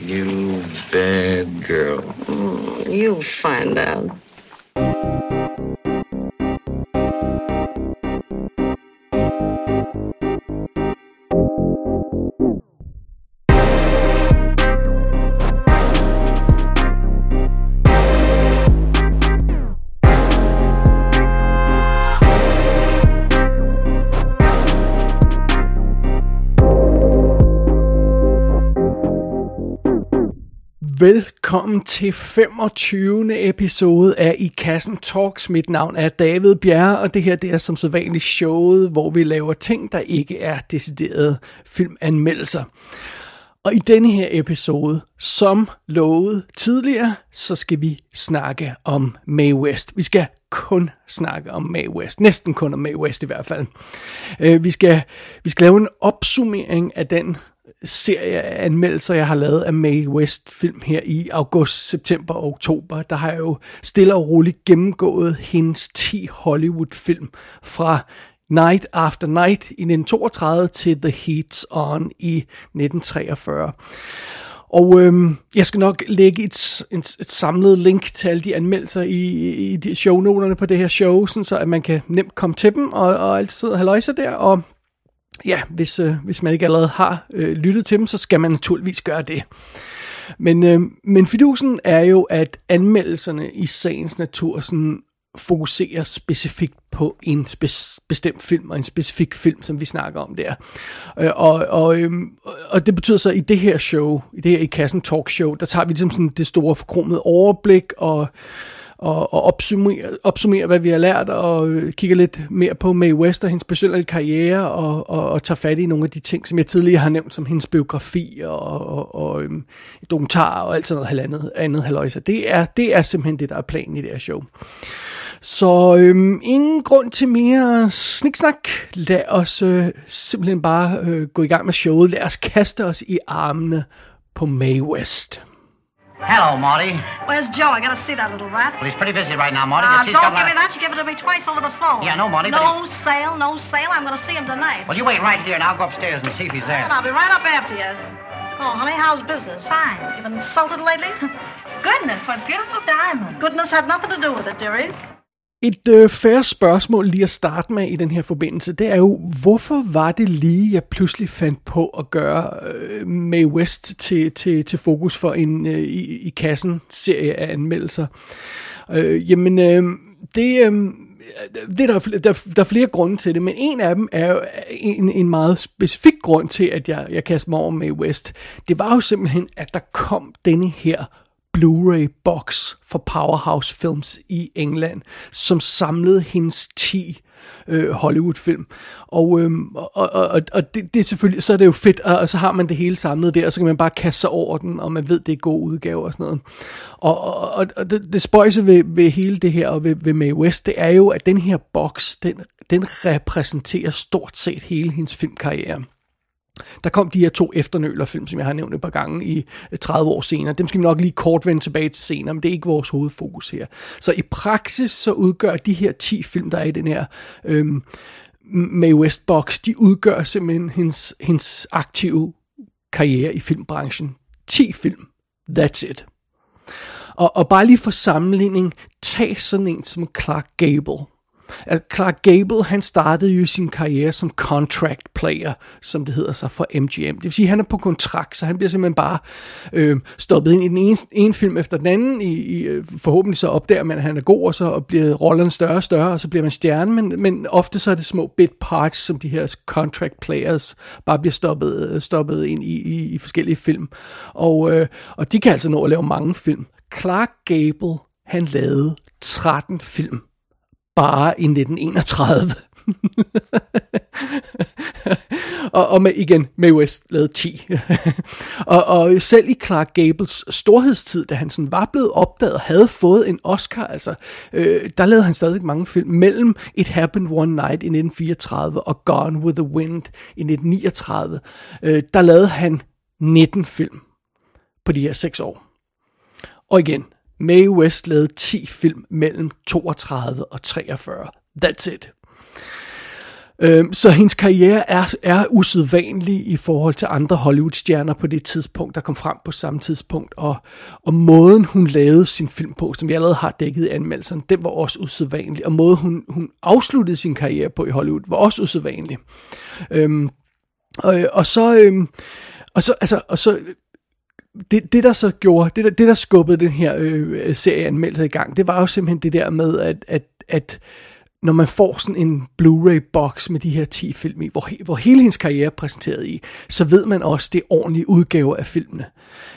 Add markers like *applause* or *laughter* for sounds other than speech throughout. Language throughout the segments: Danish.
You bad girl. Mm, you'll find out. Velkommen til 25. episode af I Kassen Talks. Mit navn er David Bjerre, og det her det er som sædvanligt showet, hvor vi laver ting, der ikke er deciderede filmanmeldelser. Og i denne her episode, som lovet tidligere, så skal vi snakke om Mae West. Vi skal kun snakke om Mae West. Næsten kun om Mae West i hvert fald. Øh, vi, skal, vi skal lave en opsummering af den serie af anmeldelser, jeg har lavet af Mae West film her i august, september og oktober. Der har jeg jo stille og roligt gennemgået hendes 10 Hollywood-film fra Night After Night i 1932 til The Heat's On i 1943. Og øhm, jeg skal nok lægge et, et, et samlet link til alle de anmeldelser i, i de shownoterne på det her show, sådan så at man kan nemt komme til dem og, og altid have der. Og ja, hvis, øh, hvis man ikke allerede har øh, lyttet til dem, så skal man naturligvis gøre det. Men, øh, men fidusen er jo, at anmeldelserne i sagens natur sådan fokuserer specifikt på en spe- bestemt film, og en specifik film, som vi snakker om der. Øh, og, og, øh, og det betyder så, at i det her show, i det her i kassen talk show, der tager vi ligesom sådan det store forkromede overblik, og og, og opsummere, opsummere, hvad vi har lært, og øh, kigger lidt mere på Mae West og hendes personlige karriere, og, og, og tager fat i nogle af de ting, som jeg tidligere har nævnt, som hendes biografi og, og, og øhm, dokumentar og alt sådan noget andet, andet halvøjse. Det er, det er simpelthen det, der er planen i det her show. Så øhm, ingen grund til mere sniksnak. Lad os øh, simpelthen bare øh, gå i gang med showet. Lad os kaste os i armene på Mae West. Hello, Marty. Where's Joe? I gotta see that little rat. Well, he's pretty busy right now, Marty. Ah, he's don't give lot me that. You give it to me twice over the phone. Yeah, know, Marty, No sale, no sale. I'm gonna see him tonight. Well, you wait right here, and I'll go upstairs and see if he's there. And I'll be right up after you. Oh, honey, how's business? Fine. You been insulted lately? *laughs* Goodness, what beautiful diamonds. Goodness had nothing to do with it, dearie. Et øh, færre spørgsmål lige at starte med i den her forbindelse, det er jo, hvorfor var det lige, jeg pludselig fandt på at gøre øh, Mae West til, til, til fokus for en øh, i, i kassen serie af anmeldelser? Øh, jamen, øh, det, øh, det er der, der, der er flere grunde til det, men en af dem er jo en, en meget specifik grund til, at jeg, jeg kastede mig over Mae West. Det var jo simpelthen, at der kom denne her Blu-ray box for Powerhouse Films i England, som samlede hendes 10 øh, Hollywood-film. Og, øhm, og, og, og, og det, det er selvfølgelig, så er det jo fedt, og, og så har man det hele samlet der, og så kan man bare kaste sig over den, og man ved, det er god udgave og sådan noget. Og, og, og, og det, det spøjse ved, ved hele det her, og ved, ved Mae West, det er jo, at den her box, den, den repræsenterer stort set hele hendes filmkarriere. Der kom de her to efternølerfilm, som jeg har nævnt et par gange i øh, 30 år senere. Dem skal vi nok lige kort vende tilbage til senere, men det er ikke vores hovedfokus her. Så i praksis så udgør de her 10 film, der er i den her øhm, Mae West box, de udgør simpelthen hendes, hendes aktive karriere i filmbranchen. 10 film. That's it. Og, og bare lige for sammenligning, tag sådan en som Clark Gable. At Clark Gable, han startede jo sin karriere som contract player, som det hedder sig for MGM. Det vil sige, at han er på kontrakt, så han bliver simpelthen bare øh, stoppet ind i den ene, ene film efter den anden. I, i, øh, forhåbentlig så opdager man, at han er god, og så bliver rollerne større og større, og så bliver man stjerne. Men, men ofte så er det små bit parts, som de her contract players bare bliver stoppet, øh, stoppet ind i, i, i forskellige film. Og, øh, og de kan altså nå at lave mange film. Clark Gable, han lavede 13 film bare i 1931. og, og med, igen, Mae West lavede 10. og, og selv i Clark Gables storhedstid, da han sådan var blevet opdaget og havde fået en Oscar, altså, øh, der lavede han stadig mange film. Mellem It Happened One Night i 1934 og Gone with the Wind i 1939, øh, der lavede han 19 film på de her 6 år. Og igen, Mae West lavede 10 film mellem 32 og 43. That's it. Øhm, så hendes karriere er, er usædvanlig i forhold til andre Hollywood-stjerner på det tidspunkt, der kom frem på samme tidspunkt. Og, og måden, hun lavede sin film på, som vi allerede har dækket i anmeldelsen, den var også usædvanlig. Og måden, hun, hun afsluttede sin karriere på i Hollywood, var også usædvanlig. Øhm, og, og så... Øhm, og så, altså, og så det, det der så gjorde, det der, det der skubbede den her øh, serie anmeldelse i gang, det var jo simpelthen det der med, at, at, at når man får sådan en Blu-ray-box med de her 10 film i, hvor, hvor hele hendes karriere er præsenteret i, så ved man også, det er ordentlige udgaver af filmene.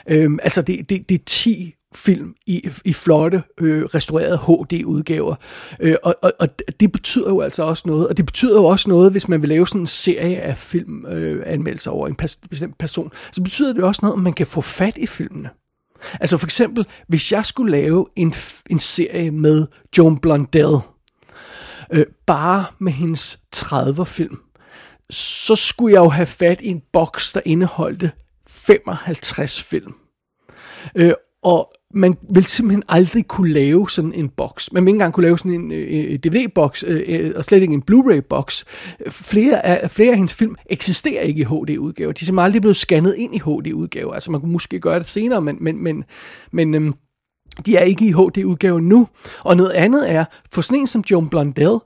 Øhm, altså det, det, det er 10 film i, i flotte, øh, restaurerede HD-udgaver. Øh, og, og, og det betyder jo altså også noget, og det betyder jo også noget, hvis man vil lave sådan en serie af filmanmeldelser øh, over en pas, bestemt person, så betyder det også noget, at man kan få fat i filmene. Altså for eksempel, hvis jeg skulle lave en, en serie med Joan Blondell, øh, bare med hendes 30 film, så skulle jeg jo have fat i en boks, der indeholdte 55 film. Øh, og man vil simpelthen aldrig kunne lave sådan en boks. Man vil ikke engang kunne lave sådan en øh, DVD-boks, øh, øh, og slet ikke en Blu-ray-boks. Flere af, flere af hendes film eksisterer ikke i HD-udgaver. De er simpelthen aldrig blevet scannet ind i HD-udgaver. Altså man kunne måske gøre det senere, men, men, men, men øh, de er ikke i HD-udgave nu. Og noget andet er, for sådan en som Joan Blondell,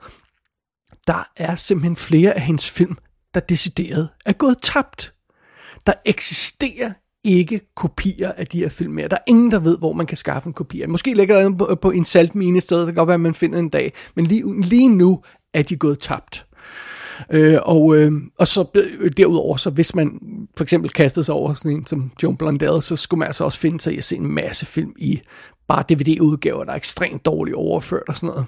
der er simpelthen flere af hendes film, der decideret er gået tabt. Der eksisterer ikke kopier af de her film mere. Der er ingen, der ved, hvor man kan skaffe en kopi. Måske ligger der på, på en saltmine sted, det kan godt være, at man finder en dag. Men lige, lige nu er de gået tabt. Øh, og, øh, og så derudover, så hvis man for eksempel kastede sig over sådan en som John Blondell, så skulle man altså også finde sig i at se en masse film i bare DVD-udgaver, der er ekstremt dårligt overført og sådan noget.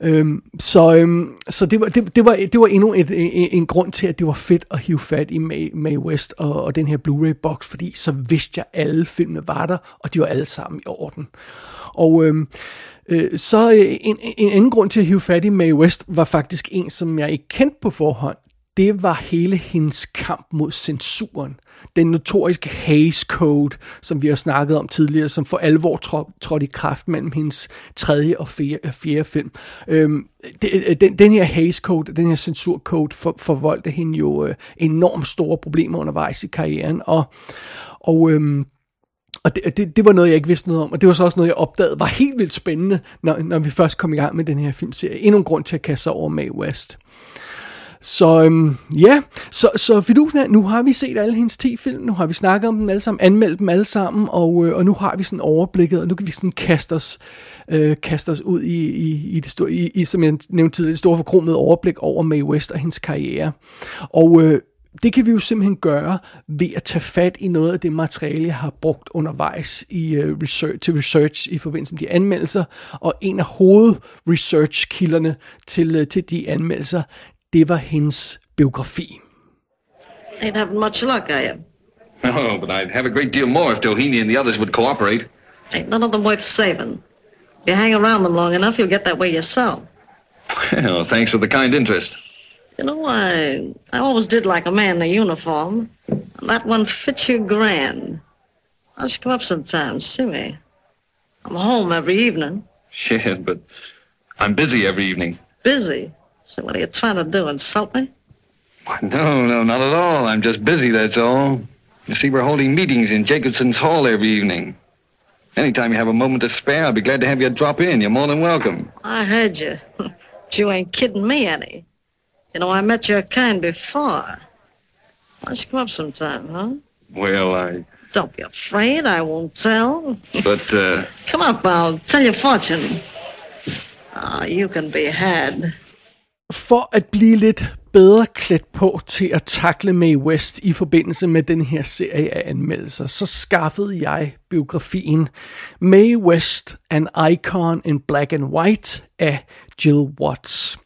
Øhm, så øhm, så det, var, det, det, var, det var endnu et, en, en grund til, at det var fedt at hive fat i May, May West og, og den her Blu-ray-box, fordi så vidste jeg, at alle filmene var der, og de var alle sammen i orden. Og øhm, øh, så øh, en, en anden grund til at hive fat i May West var faktisk en, som jeg ikke kendte på forhånd det var hele hendes kamp mod censuren. Den notoriske Hays Code, som vi har snakket om tidligere, som for alvor trådte i kraft mellem hendes tredje og fjerde, fjerde film. Øhm, det, øh, den, den her Hays Code, den her censurcode, for, forvoldte hende jo øh, enormt store problemer undervejs i karrieren. Og, og øhm, og det, det, det var noget, jeg ikke vidste noget om, og det var så også noget, jeg opdagede var helt vildt spændende, når, når vi først kom i gang med den her filmserie. Endnu en grund til at kaste sig over Mae West. Så øhm, ja, så, så fidusen nu har vi set alle hendes 10 film, nu har vi snakket om dem alle sammen, anmeldt dem alle sammen, og, øh, og nu har vi sådan overblikket, og nu kan vi sådan kaste os, øh, kaste os ud i, i, i, det store, i, i, som jeg nævnte tidligere, det store forkromede overblik over Mae West og hendes karriere. Og øh, det kan vi jo simpelthen gøre ved at tage fat i noget af det materiale, jeg har brugt undervejs i uh, research, til research i forbindelse med de anmeldelser. Og en af hovedresearchkilderne til, uh, til de anmeldelser, det var hendes biografi. Ain't having much luck, are you? Oh, no, but I'd have a great deal more if Doheny and the others would cooperate. Ain't none of them worth saving. If you hang around them long enough, you'll get that way yourself. Well, thanks for the kind interest. You know, I I always did like a man in a uniform. And that one fits you grand. Why don't you come up sometime, see me? I'm home every evening. *laughs* Shit, but I'm busy every evening. Busy? So what are you trying to do, insult me? No, no, not at all. I'm just busy, that's all. You see, we're holding meetings in Jacobson's Hall every evening. Anytime you have a moment to spare, I'll be glad to have you drop in. You're more than welcome. I heard you. but *laughs* you ain't kidding me any. You know, I met your kind before. Why don't you come up sometime, huh? Well, I... Don't be afraid. I won't tell. *laughs* But, uh... Come up. I'll tell your fortune. Ah, oh, you can be had. For at blive lidt bedre klædt på til at takle Mae West i forbindelse med den her serie af anmeldelser, så skaffede jeg biografien Mae West, An Icon in Black and White af Jill Watts.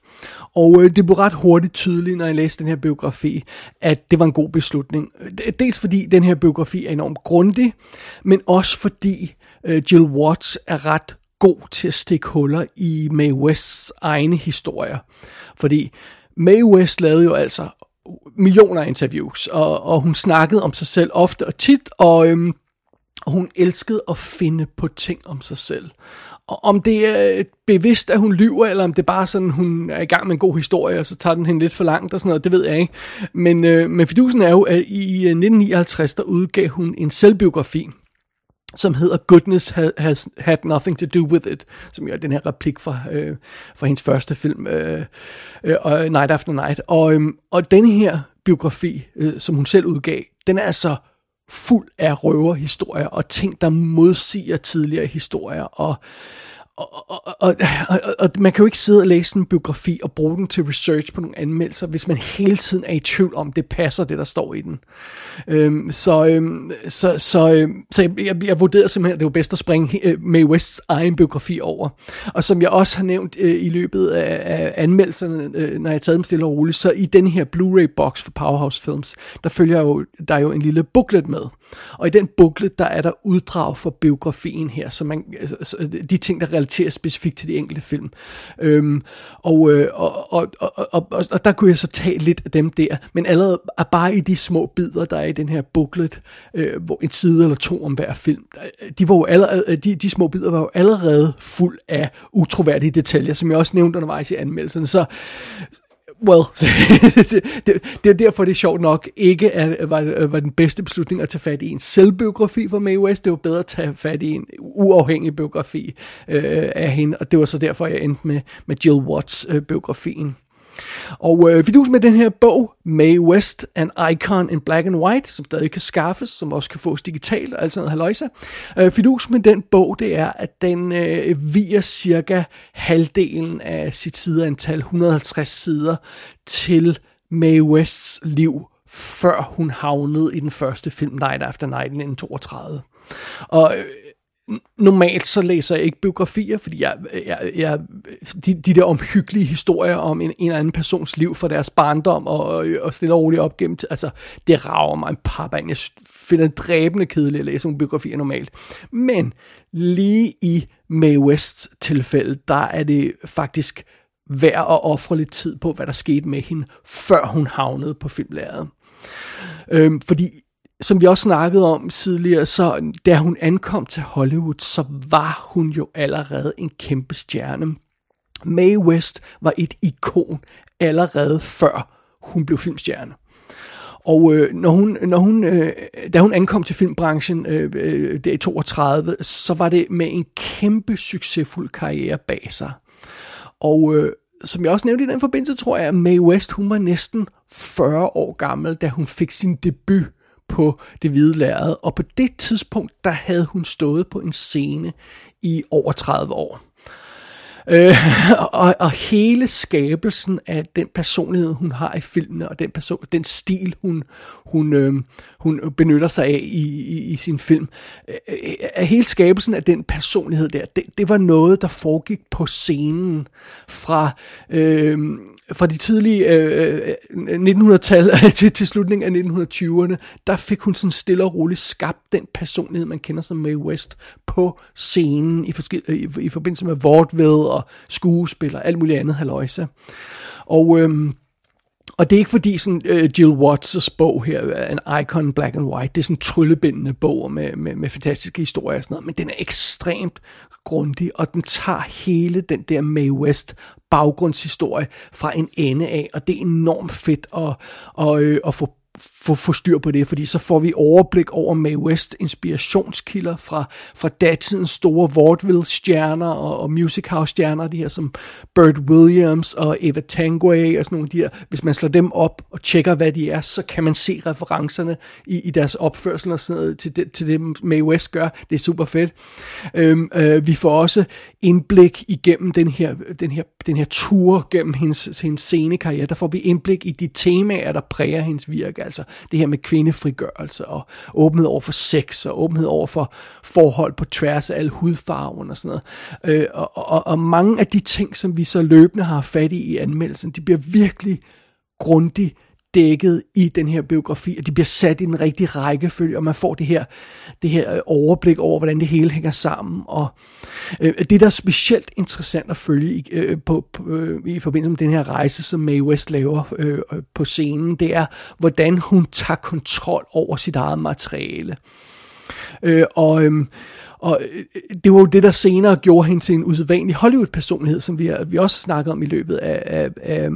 Og øh, det blev ret hurtigt tydeligt, når jeg læste den her biografi, at det var en god beslutning. Dels fordi den her biografi er enormt grundig, men også fordi øh, Jill Watts er ret god til at stikke huller i Mae Wests egne historier. Fordi Mae West lavede jo altså millioner af interviews, og, og hun snakkede om sig selv ofte og tit, og øhm, hun elskede at finde på ting om sig selv. Og om det er øh, bevidst, at hun lyver, eller om det er bare sådan, hun er i gang med en god historie, og så tager den hende lidt for langt og sådan noget, det ved jeg ikke. Men, øh, men fidusen er jo, at i øh, 1959, der udgav hun en selvbiografi, som hedder Goodness has, had nothing to do with it, som jo er den her replik fra, øh, fra hendes første film, øh, øh, øh Night After Night. Og, øh, og den her biografi, øh, som hun selv udgav, den er altså fuld af røverhistorier og ting, der modsiger tidligere historier. Og og, og, og, og, og man kan jo ikke sidde og læse en biografi og bruge den til research på nogle anmeldelser, hvis man hele tiden er i tvivl om, det passer, det der står i den. Øhm, så, øhm, så, så, øhm, så jeg, jeg, jeg vurderede simpelthen, at det var bedst at springe øh, Mae Wests egen biografi over. Og som jeg også har nævnt øh, i løbet af, af anmeldelserne, øh, når jeg taget dem stille og roligt, så i den her Blu-ray-box for Powerhouse Films, der følger jo, der er jo en lille booklet med. Og i den booklet, der er der uddrag for biografien her, så man, altså, altså, de ting, der relaterer specifikt til de enkelte film. Øhm, og, øh, og, og, og, og, og, og der kunne jeg så tage lidt af dem der, men allerede bare i de små bidder, der er i den her booklet, øh, hvor en side eller to om hver film, de, var jo allerede, øh, de, de små bidder var jo allerede fuld af utroværdige detaljer, som jeg også nævnte undervejs i anmeldelsen. Så, Well, det, *laughs* det, det er derfor, det er sjovt nok ikke er, var, var den bedste beslutning at tage fat i en selvbiografi for Mae West. Det var bedre at tage fat i en uafhængig biografi øh, af hende, og det var så derfor, jeg endte med, med Jill Watts øh, biografien. Og øh, fidus med den her bog, May West, An Icon in Black and White, som stadig kan skaffes, som også kan fås digitalt og alt sådan noget haløjse. Øh, fidus med den bog, det er, at den øh, viger cirka halvdelen af sit sideantal, 150 sider, til May Wests liv, før hun havnede i den første film Night After Night i 1932. Og øh, normalt så læser jeg ikke biografier, fordi jeg, jeg, jeg, de, de der omhyggelige historier om en, en eller anden persons liv fra deres barndom og, og stille og roligt op gennem, altså det rager mig en par Jeg finder det dræbende kedeligt at læse nogle biografier normalt. Men lige i Mae Wests tilfælde, der er det faktisk værd at ofre lidt tid på, hvad der skete med hende, før hun havnede på filmlæret. Øhm, fordi som vi også snakkede om tidligere, så da hun ankom til Hollywood, så var hun jo allerede en kæmpe stjerne. Mae West var et ikon allerede før hun blev filmstjerne. Og øh, når hun, når hun, øh, da hun ankom til filmbranchen øh, øh, der i 32, så var det med en kæmpe succesfuld karriere bag sig. Og øh, som jeg også nævnte i den forbindelse, tror jeg, at Mae West, hun var næsten 40 år gammel, da hun fik sin debut på det hvide lærred, og på det tidspunkt, der havde hun stået på en scene i over 30 år. Øh, *laughs* og, og hele skabelsen af den personlighed, hun har i filmene, og den, person, den stil, hun, hun, øh, hun benytter sig af i, i, i sin film, øh, øh hele skabelsen af den personlighed der, det, det var noget, der foregik på scenen fra, øh, fra de tidlige øh, øh 1900-tal *laughs* til, til slutningen af 1920'erne, der fik hun sådan stille og roligt skabt den personlighed, man kender som Mae West, på scenen i, i, i forbindelse med vaudeville og skuespil og alt muligt andet haløjse. Og, Øh, og det er ikke fordi sådan uh, Jill Watts' bog her, en Icon Black and White, det er sådan en tryllebindende bog med, med, med fantastiske historier og sådan noget, men den er ekstremt grundig, og den tager hele den der Mae West baggrundshistorie fra en ende af, og det er enormt fedt at, at, at, at få få, få styr på det, fordi så får vi overblik over Mae West inspirationskilder fra, fra datidens store vaudeville-stjerner og, og music house-stjerner, de her som Burt Williams og Eva Tanguay og sådan nogle af de her. Hvis man slår dem op og tjekker, hvad de er, så kan man se referencerne i, i deres opførsel og sådan noget til det, til det Mae West gør. Det er super fedt. Øhm, øh, vi får også indblik igennem den her, den her, den her tur gennem hendes, hendes scenekarriere. Der får vi indblik i de temaer, der præger hendes virke. Altså det her med kvindefrigørelse og åbenhed over for sex og åbenhed over for forhold på tværs af alle hudfarven og sådan noget. Øh, og, og, og mange af de ting, som vi så løbende har fat i i anmeldelsen, de bliver virkelig grundigt dækket i den her biografi, og de bliver sat i den rigtige rækkefølge, og man får det her, det her øh, overblik over, hvordan det hele hænger sammen. Og øh, det, der er specielt interessant at følge i, øh, på, på, øh, i forbindelse med den her rejse, som Mae West laver øh, på scenen, det er, hvordan hun tager kontrol over sit eget materiale. Øh, og, øhm, øh, og det var jo det, der senere gjorde hende til en usædvanlig Hollywood-personlighed, som vi, har, vi også snakkede om i løbet af, af, af,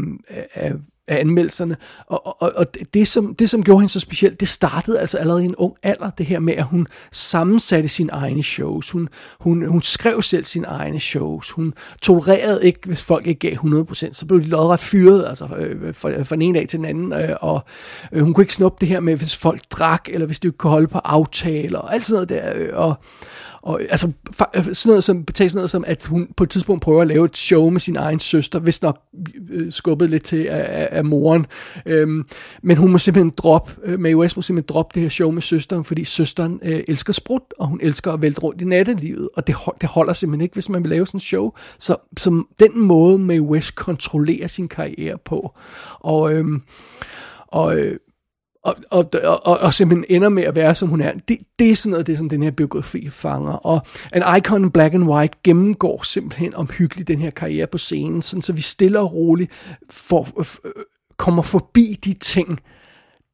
af, af anmeldelserne. Og, og, og det, som, det, som gjorde hende så speciel, det startede altså allerede i en ung alder, det her med, at hun sammensatte sine egne shows. Hun, hun, hun skrev selv sine egne shows. Hun tolererede ikke, hvis folk ikke gav 100%, så blev de lodret fyret altså, øh, fra, fra den ene dag til den anden. Øh, og øh, hun kunne ikke snuppe det her med, hvis folk drak, eller hvis de ikke kunne holde på aftaler, og alt sådan noget der. Øh, og, og altså, øh, sådan noget som, sådan noget som, at hun på et tidspunkt prøver at lave et show med sin egen søster, hvis nok øh, skubbet lidt til af, af moren. Øhm, men hun må simpelthen droppe, øh, Mae West må simpelthen droppe det her show med søsteren, fordi søsteren øh, elsker sprut, og hun elsker at vælte rundt i nattelivet, og det, det holder simpelthen ikke, hvis man vil lave sådan en show. Så som den måde, Mae West kontrollerer sin karriere på. Og, øhm, og øh, og, og, og, og simpelthen ender med at være, som hun er. Det, det er sådan noget, det som den her biografi fanger. Og en icon black and white gennemgår simpelthen omhyggeligt den her karriere på scenen, sådan så vi stille og roligt for, øh, kommer forbi de ting,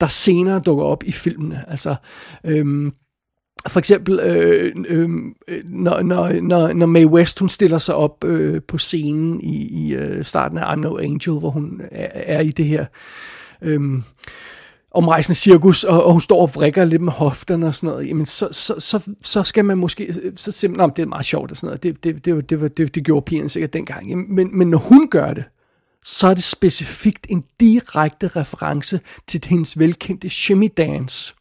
der senere dukker op i filmene. Altså, øhm, for eksempel, øh, øhm, øh, når, når, når, når Mae West hun stiller sig op øh, på scenen i, i øh, starten af I'm No Angel, hvor hun er, er i det her... Øh, omrejsende cirkus, og, og hun står og vrikker lidt med hofterne og sådan noget, jamen så, så, så, så skal man måske, så simpelthen, om det er meget sjovt og sådan noget, det, det, det, det, det, det, gjorde pigerne sikkert dengang, men, men når hun gør det, så er det specifikt en direkte reference til hendes velkendte shimmy dance.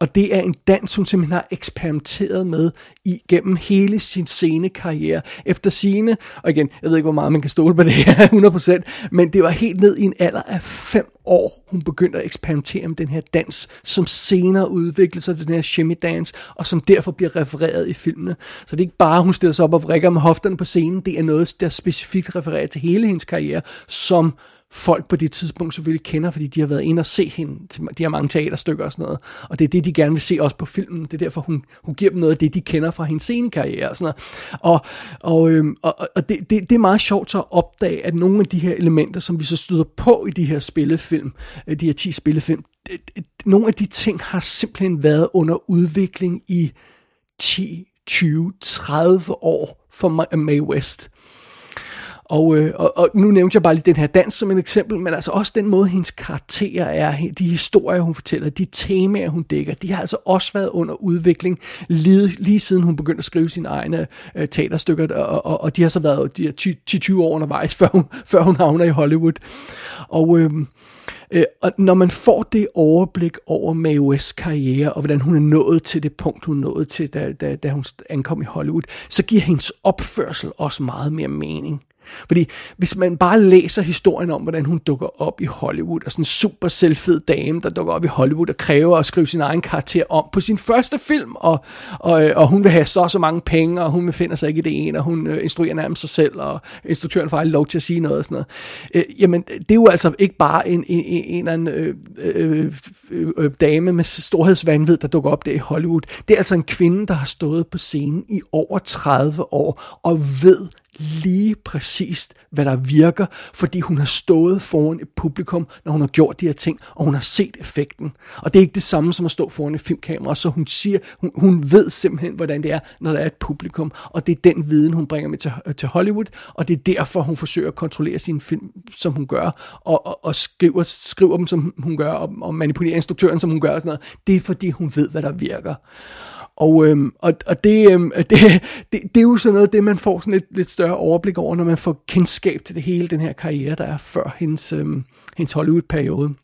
Og det er en dans, hun simpelthen har eksperimenteret med igennem hele sin scenekarriere. Efter sine, og igen, jeg ved ikke, hvor meget man kan stole på det her *laughs* 100%, men det var helt ned i en alder af 5 år, hun begyndte at eksperimentere med den her dans, som senere udviklede sig til den her shimmy dance, og som derfor bliver refereret i filmene. Så det er ikke bare, hun stiller sig op og vrikker med hofterne på scenen, det er noget, der specifikt refererer til hele hendes karriere, som folk på det tidspunkt selvfølgelig kender, fordi de har været inde og se hende til de har mange teaterstykker og sådan noget. Og det er det, de gerne vil se også på filmen. Det er derfor, hun, hun giver dem noget af det, de kender fra hendes scenekarriere og sådan noget. Og, og, øhm, og, og det, det, det er meget sjovt så at opdage, at nogle af de her elementer, som vi så støder på i de her spillefilm, øh, de her 10 spillefilm, nogle af de ting har simpelthen været under udvikling i 10, 20, 30 år for Mae West. Og, øh, og, og nu nævnte jeg bare lige den her dans som et eksempel, men altså også den måde, hendes karakterer er, de historier, hun fortæller, de temaer, hun dækker, de har altså også været under udvikling lige, lige siden hun begyndte at skrive sine egne øh, teaterstykker, og, og, og de har så været de 10-20 år undervejs, *laughs* før hun, før hun havner i Hollywood. Og... Øh, Øh, og når man får det overblik over Mae West's karriere, og hvordan hun er nået til det punkt, hun nåede nået til, da, da, da hun ankom i Hollywood, så giver hendes opførsel også meget mere mening. Fordi hvis man bare læser historien om, hvordan hun dukker op i Hollywood, og sådan en super selvfed dame, der dukker op i Hollywood og kræver at skrive sin egen karakter om på sin første film, og, og, og hun vil have så så mange penge, og hun vil sig ikke i det ene, og hun øh, instruerer nærmest sig selv, og instruktøren får aldrig lov til at sige noget og sådan noget. Øh, jamen, det er jo altså ikke bare en, en, en, en øh, øh, øh, øh, dame med storhedsvandvid, der dukker op der i Hollywood. Det er altså en kvinde, der har stået på scenen i over 30 år, og ved lige præcist, hvad der virker, fordi hun har stået foran et publikum, når hun har gjort de her ting, og hun har set effekten. Og det er ikke det samme som at stå foran et filmkamera, så hun siger, hun, hun ved simpelthen, hvordan det er, når der er et publikum, og det er den viden, hun bringer med til, til Hollywood, og det er derfor, hun forsøger at kontrollere sin film, som hun gør, og, og, og skriver, skriver dem, som hun gør, og, og manipulerer instruktøren, som hun gør, og sådan noget. Det er fordi, hun ved, hvad der virker. Og, øhm, og, og det, øhm, *laughs* det, det, det er jo sådan noget, det man får sådan et lidt større overblik over, når man får kendskab til det hele, den her karriere, der er før hendes, øhm, hendes Hollywood-periode.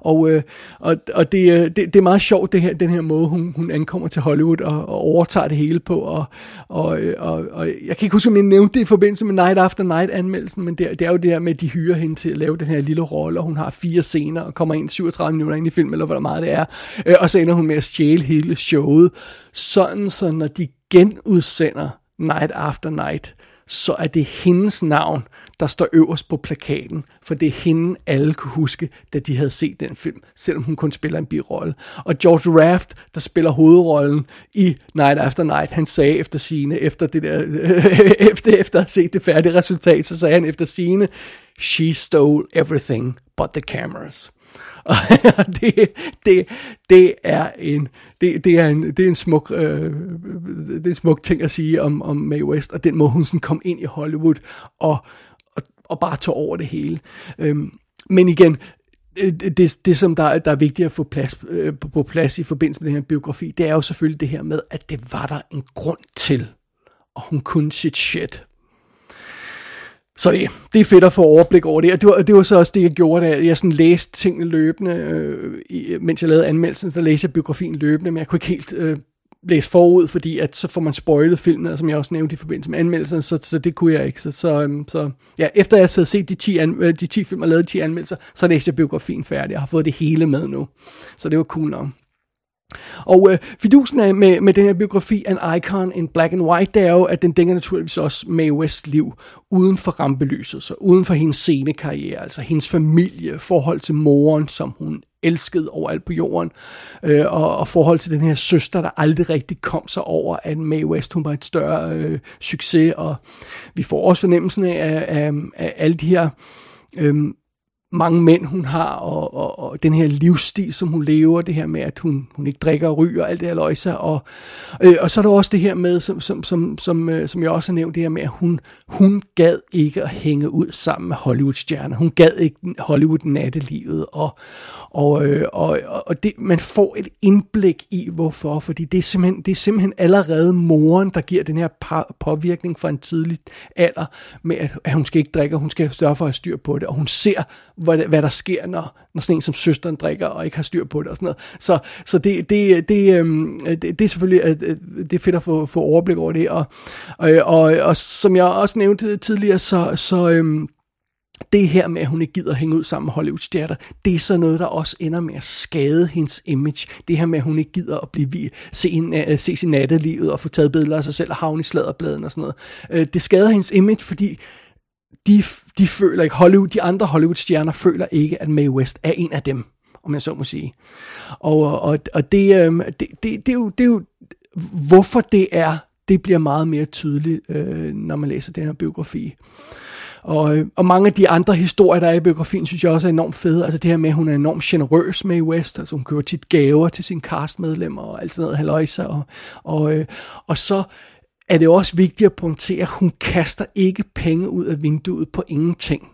Og, øh, og, og det, øh, det, det er meget sjovt, det her, den her måde, hun, hun ankommer til Hollywood og, og overtager det hele på. Og, og, øh, og, og jeg kan ikke huske, om jeg nævnte det i forbindelse med Night After Night-anmeldelsen, men det, det er jo det her med, at de hyrer hende til at lave den her lille rolle, og hun har fire scener og kommer ind 37 minutter ind i filmen, eller hvor meget det er. Øh, og så ender hun med at stjæle hele showet. Sådan, så når de genudsender Night After Night, så er det hendes navn, der står øverst på plakaten, for det er hende, alle kunne huske, da de havde set den film, selvom hun kun spiller en birolle. Og George Raft, der spiller hovedrollen i Night After Night, han sagde efter sine, efter det der, *laughs* efter, efter at have set det færdige resultat, så sagde han efter sine, she stole everything but the cameras. *laughs* Og det, det, det er en det, det er en det er en smuk øh, det er en smuk ting at sige om om Mae West og den måde hun sådan kom ind i Hollywood og og, bare tog over det hele. Øhm, men igen, øh, det, det som der, der er vigtigt at få plads, øh, på, på plads i forbindelse med den her biografi, det er jo selvfølgelig det her med, at det var der en grund til, og hun kunne sit shit. Så det, det er fedt at få overblik over det, og det var, det var så også det, jeg gjorde, da jeg sådan læste tingene løbende, øh, i, mens jeg lavede anmeldelsen, så læste jeg biografien løbende, men jeg kunne ikke helt øh, læse forud, fordi at så får man spoilet filmen, som jeg også nævnte i forbindelse med anmeldelsen, så, så det kunne jeg ikke. Så, så, øhm, så ja, efter jeg havde set de 10, an, øh, de 10 film og lavet 10 anmeldelser, så læste jeg biografien færdig. Jeg har fået det hele med nu. Så det var cool nok. Og øh, fidusen af med, med den her biografi, An Icon in Black and White, det er jo, at den dækker naturligvis også Mae West liv uden for rampelyset, så uden for hendes scenekarriere, altså hendes familie, forhold til moren, som hun elsket overalt på jorden, øh, og, og forhold til den her søster, der aldrig rigtig kom sig over, at Mae West, hun var et større øh, succes, og vi får også fornemmelsen af, af, af alle de her øh, mange mænd, hun har, og, og, og den her livsstil, som hun lever, det her med, at hun, hun ikke drikker og ryger, og alt det her løjse, og, øh, og så er der også det her med, som, som, som, som, øh, som jeg også har nævnt, det her med, at hun, hun gad ikke at hænge ud sammen med Hollywood-stjerner. Hun gad ikke Hollywood-nattelivet, og, og, øh, og, og det, man får et indblik i, hvorfor, fordi det er simpelthen, det er simpelthen allerede moren, der giver den her påvirkning fra en tidlig alder, med at, at hun skal ikke drikke, og hun skal sørge for at have styr på det, og hun ser, hvad, hvad der sker, når, når sådan en som søsteren drikker og ikke har styr på det og sådan noget. Så, så det, det, det, øhm, det, det er selvfølgelig det er fedt at få, få overblik over det. Og, og, og, og som jeg også nævnte tidligere, så, så øhm, det her med, at hun ikke gider hænge ud sammen med Hollywood-stjerner, det er så noget, der også ender med at skade hendes image. Det her med, at hun ikke gider at blive se, en, øh, uh, se sin nattelivet og få taget billeder af sig selv og havne i sladderbladen og sådan noget. Uh, det skader hendes image, fordi de, de føler ikke, Hollywood, de andre Hollywood-stjerner føler ikke, at Mae West er en af dem, om jeg så må sige. Og, og, og det, øh, det, det, det, er jo, det er jo, hvorfor det er, det bliver meget mere tydeligt, øh, når man læser den her biografi. Og, øh, og mange af de andre historier, der er i biografien, synes jeg også er enormt fede. Altså det her med, at hun er enormt generøs med i West. Altså hun køber tit gaver til sine castmedlemmer og alt sådan noget haløjse. Og, og, øh, og så er det også vigtigt at pointere, at hun kaster ikke penge ud af vinduet på ingenting.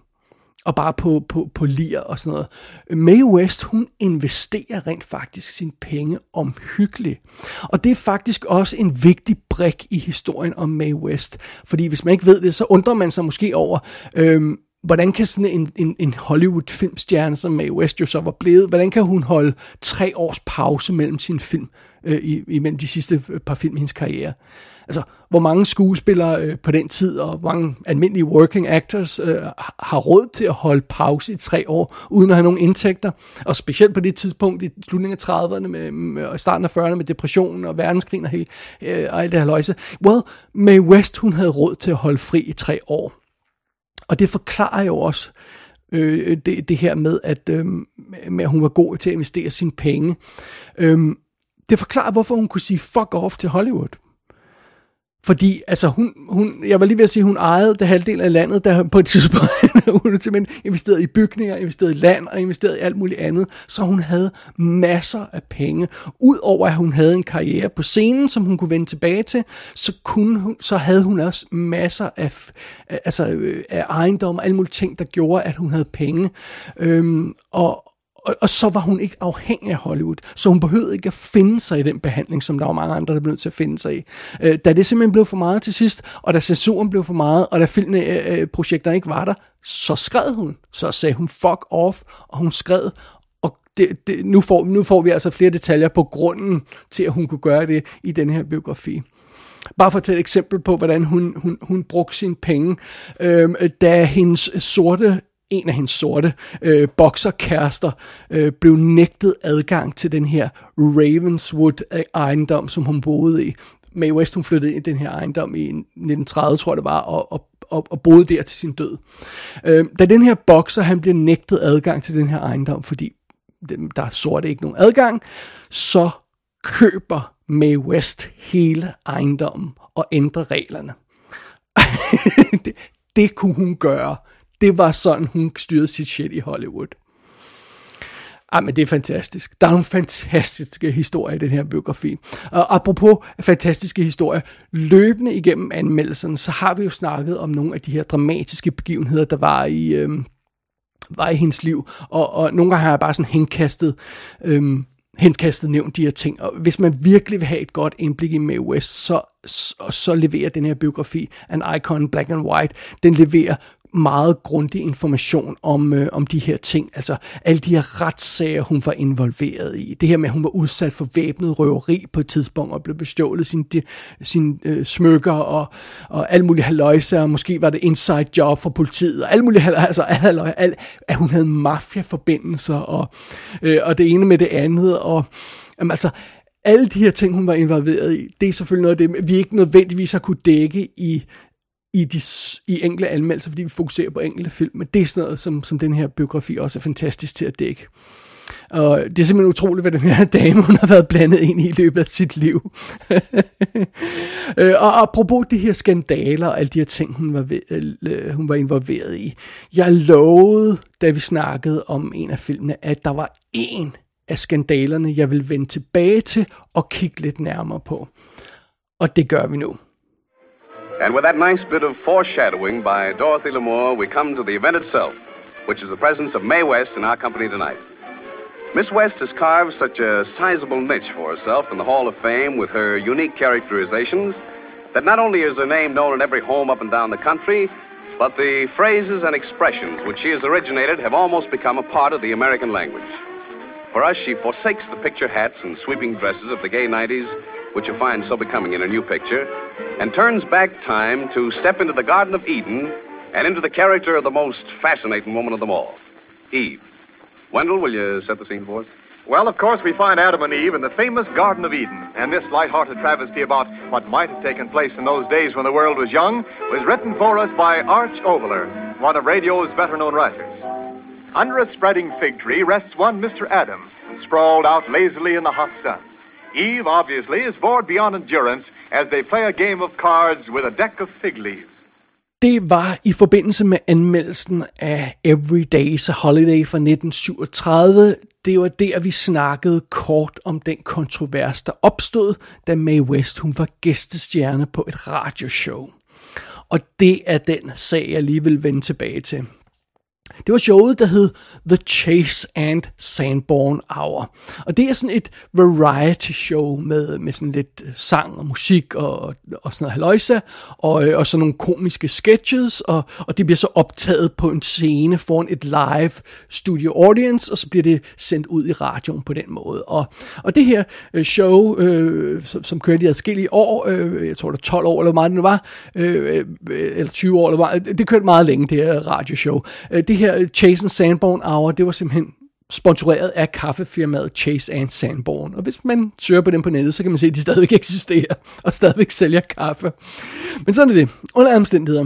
Og bare på, på, på lir og sådan noget. Mae West, hun investerer rent faktisk sine penge omhyggeligt. Og det er faktisk også en vigtig brik i historien om Mae West. Fordi hvis man ikke ved det, så undrer man sig måske over, øhm, hvordan kan sådan en, en, en Hollywood-filmstjerne, som Mae West jo så var blevet, hvordan kan hun holde tre års pause mellem sin film, øh, imellem de sidste øh, par film i hendes karriere? altså, hvor mange skuespillere øh, på den tid, og hvor mange almindelige working actors øh, har råd til at holde pause i tre år, uden at have nogen indtægter. Og specielt på det tidspunkt i slutningen af 30'erne, med, med starten af 40'erne med depressionen og verdenskrigen og, hele, øh, og alt det her løjse. Well, Mae West, hun havde råd til at holde fri i tre år. Og det forklarer jo også, øh, det, det her med at, øh, med, at hun var god til at investere sine penge. Øh, det forklarer, hvorfor hun kunne sige fuck off til Hollywood. Fordi, altså, hun, hun, jeg var lige ved at sige, hun ejede det halvdel af landet, der på et tidspunkt, *laughs* hun simpelthen investeret i bygninger, investeret i land og investeret i alt muligt andet, så hun havde masser af penge. Udover at hun havde en karriere på scenen, som hun kunne vende tilbage til, så, kunne hun, så havde hun også masser af, altså, øh, af ejendom og alle mulige ting, der gjorde, at hun havde penge. Øhm, og, og, og så var hun ikke afhængig af Hollywood, så hun behøvede ikke at finde sig i den behandling, som der var mange andre, der blev nødt til at finde sig i. Øh, da det simpelthen blev for meget til sidst, og da censuren blev for meget, og da filmprojekterne øh, øh ikke var der, så skred hun. Så sagde hun fuck off, og hun skred, og det, det, nu, får, nu får vi altså flere detaljer på grunden til, at hun kunne gøre det i den her biografi. Bare for at tage et eksempel på, hvordan hun, hun, hun brugte sine penge. Øhm, da hendes sorte en af hendes sorte øh, bokserkærester øh, blev nægtet adgang til den her Ravenswood ejendom, som hun boede i. Mae West, hun flyttede ind i den her ejendom i 1930, tror jeg det var, og, og, og, og boede der til sin død. Øh, da den her bokser, han blev nægtet adgang til den her ejendom, fordi der er sorte ikke nogen adgang, så køber Mae West hele ejendommen og ændrer reglerne. *laughs* det, det kunne hun gøre det var sådan, hun styrede sit shit i Hollywood. Ej, men det er fantastisk. Der er nogle fantastiske historier i den her biografi. Og apropos fantastiske historier, løbende igennem anmeldelserne, så har vi jo snakket om nogle af de her dramatiske begivenheder, der var i, øh, var i hendes liv. Og, og nogle gange har jeg bare sådan henkastet, øh, henkastet nævnt de her ting. Og hvis man virkelig vil have et godt indblik i Mae West, så, så, så leverer den her biografi, An Icon Black and White, den leverer meget grundig information om, øh, om de her ting. Altså alle de her retssager, hun var involveret i. Det her med, at hun var udsat for væbnet røveri på et tidspunkt og blev bestjålet sine sin, øh, smykker og, og alt muligt haløjse, og måske var det inside job for politiet, og alt muligt haløjse, altså al, at hun havde mafia-forbindelser, og, øh, og det ene med det andet, og jamen, altså alle de her ting, hun var involveret i, det er selvfølgelig noget af det, vi ikke nødvendigvis har kunne dække i i, de, i enkelte anmeldelser, fordi vi fokuserer på enkelte film, men det er sådan noget, som, som den her biografi også er fantastisk til at dække. Og det er simpelthen utroligt, hvad den her *laughs* dame, hun har været blandet ind i i løbet af sit liv. *laughs* Øh, og apropos de her skandaler og alle de her ting, hun var, ved, øh, hun var involveret i. Jeg lovede, da vi snakkede om en af filmene, at der var en af skandalerne, jeg vil vende tilbage til og kigge lidt nærmere på. Og det gør vi nu. And with that nice bit of foreshadowing by Dorothy Lamour, we come to the event itself, which is the presence of Mae West in our company tonight. Miss West has carved such a sizable niche for herself in the Hall of Fame with her unique characterizations that not only is her name known in every home up and down the country, but the phrases and expressions which she has originated have almost become a part of the American language. For us, she forsakes the picture hats and sweeping dresses of the gay 90s which you find so becoming in a new picture, and turns back time to step into the Garden of Eden and into the character of the most fascinating woman of them all, Eve. Wendell, will you set the scene for us? Well, of course, we find Adam and Eve in the famous Garden of Eden, and this light-hearted travesty about what might have taken place in those days when the world was young was written for us by Arch Oveler, one of radio's better-known writers. Under a spreading fig tree rests one Mr. Adam, sprawled out lazily in the hot sun. Eve, obviously, is bored beyond endurance as they play a game of cards with a deck of fig leaves. Det var i forbindelse med anmeldelsen af Every Day's a Holiday fra 1937. Det var der, vi snakkede kort om den kontrovers, der opstod, da Mae West hun var gæstestjerne på et radioshow. Og det er den sag, jeg lige vil vende tilbage til. Det var showet, der hed The Chase and Sanborn Hour. Og det er sådan et variety show med, med sådan lidt øh, sang og musik og, og sådan noget haløjsa, og, øh, og sådan nogle komiske sketches, og, og det bliver så optaget på en scene foran et live studio audience, og så bliver det sendt ud i radioen på den måde. Og, og det her øh, show, øh, som, som kørte i adskillige år, øh, jeg tror det er 12 år, eller hvor meget det nu var, øh, eller 20 år, eller meget, det kørte meget længe, det her radioshow. Det det her Chase and Sanborn Hour, det var simpelthen sponsoreret af kaffefirmaet Chase and Sanborn. Og hvis man søger på dem på nettet, så kan man se, at de stadigvæk eksisterer, og stadigvæk sælger kaffe. Men sådan er det. Under omstændigheder.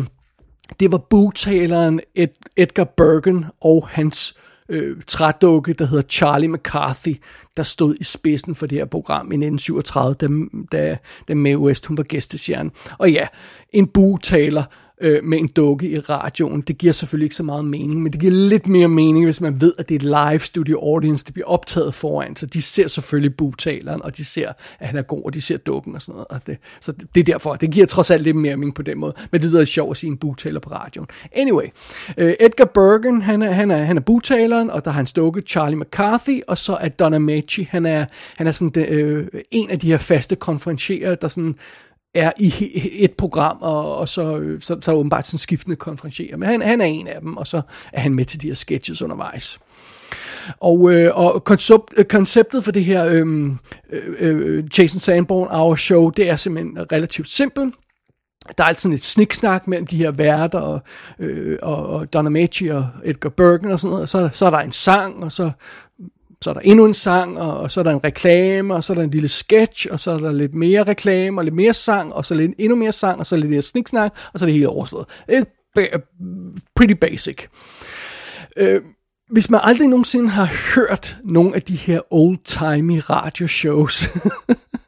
Det var bugtaleren Ed- Edgar Bergen og hans øh, trædukke, der hedder Charlie McCarthy, der stod i spidsen for det her program i 1937, da, da, da Mae West hun var gæstestjerne. Og ja, en bugtaler øh, med en dukke i radioen. Det giver selvfølgelig ikke så meget mening, men det giver lidt mere mening, hvis man ved, at det er et live studio audience, det bliver optaget foran, så de ser selvfølgelig bugtaleren, og de ser, at han er god, og de ser dukken og sådan noget. Og det, så det er derfor, det giver trods alt lidt mere mening på den måde, men det lyder sjovt at sige en bugtaler på radioen. Anyway, øh, Edgar Bergen, han er, han er, han er bugtaleren, og der har han dukke Charlie McCarthy, og så er Donna Machi, han er, han er sådan øh, en af de her faste konferencierer, der sådan er i et program, og, og så, øh, så, så er åbenbart sådan skiftende konferencier. Men han, han er en af dem, og så er han med til de her sketches undervejs. Og, øh, og koncept, øh, konceptet for det her øh, øh, øh, Jason Sanborn Our Show, det er simpelthen relativt simpelt. Der er altså sådan et sniksnak mellem de her værter og, øh, og, og Donna Machi og Edgar Bergen og sådan noget. Og så, så er der en sang, og så så er der endnu en sang, og, og så er der en reklame, og så er der en lille sketch, og så er der lidt mere reklame, og lidt mere sang, og så lidt, endnu mere sang, og så lidt mere sniksnak, og så er det hele overstået. It's pretty basic. Øh, hvis man aldrig nogensinde har hørt nogle af de her old-timey radioshows, *laughs*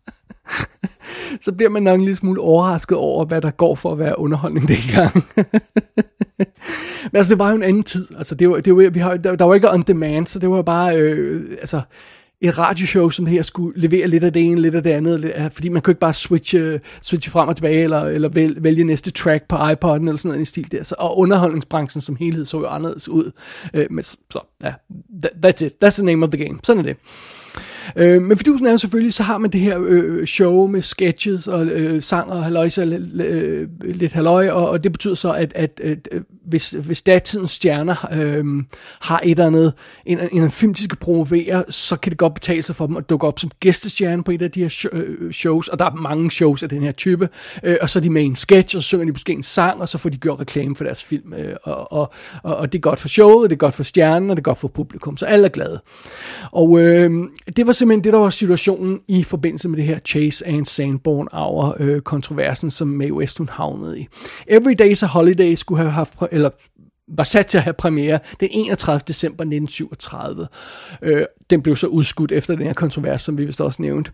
*laughs* så bliver man nok en lille smule overrasket over, hvad der går for at være underholdning *laughs* dengang. Men altså, det var jo en anden tid. Altså, det var, det var, vi har, der, der var ikke on demand, så det var bare, øh, altså, et radioshow som det her skulle levere lidt af det ene, lidt af det andet, lidt af, fordi man kunne ikke bare switche, switche frem og tilbage, eller, eller vælge, vælge næste track på iPod'en, eller sådan noget i stil der. Så, og underholdningsbranchen som helhed så jo anderledes ud. Øh, men så, ja, that, that's it. That's the name of the game. Sådan er det. Øh, men fidusen er jo selvfølgelig, så har man det her øh, show med sketches og øh, sang og halløjse, øh, lidt halløj, og, og det betyder så, at, at, at, at hvis, hvis datidens stjerner øh, har et eller andet, en, en, en film, de skal promovere, så kan det godt betale sig for dem at dukke op som gæstestjerne på et af de her øh, shows, og der er mange shows af den her type, øh, og så er de med i en sketch, og så synger de måske en sang, og så får de gjort reklame for deres film, øh, og, og, og, og det er godt for showet, det er godt for stjernen, og det er godt for publikum, så alle er glade. Og øh, det var simpelthen det, der var situationen i forbindelse med det her Chase and Sanborn Hour øh, kontroversen, som Mae West hun havnede i. Every Day's a Holiday skulle have haft, eller var sat til at have premiere den 31. december 1937. Øh, den blev så udskudt efter den her kontrovers, som vi vist også nævnt.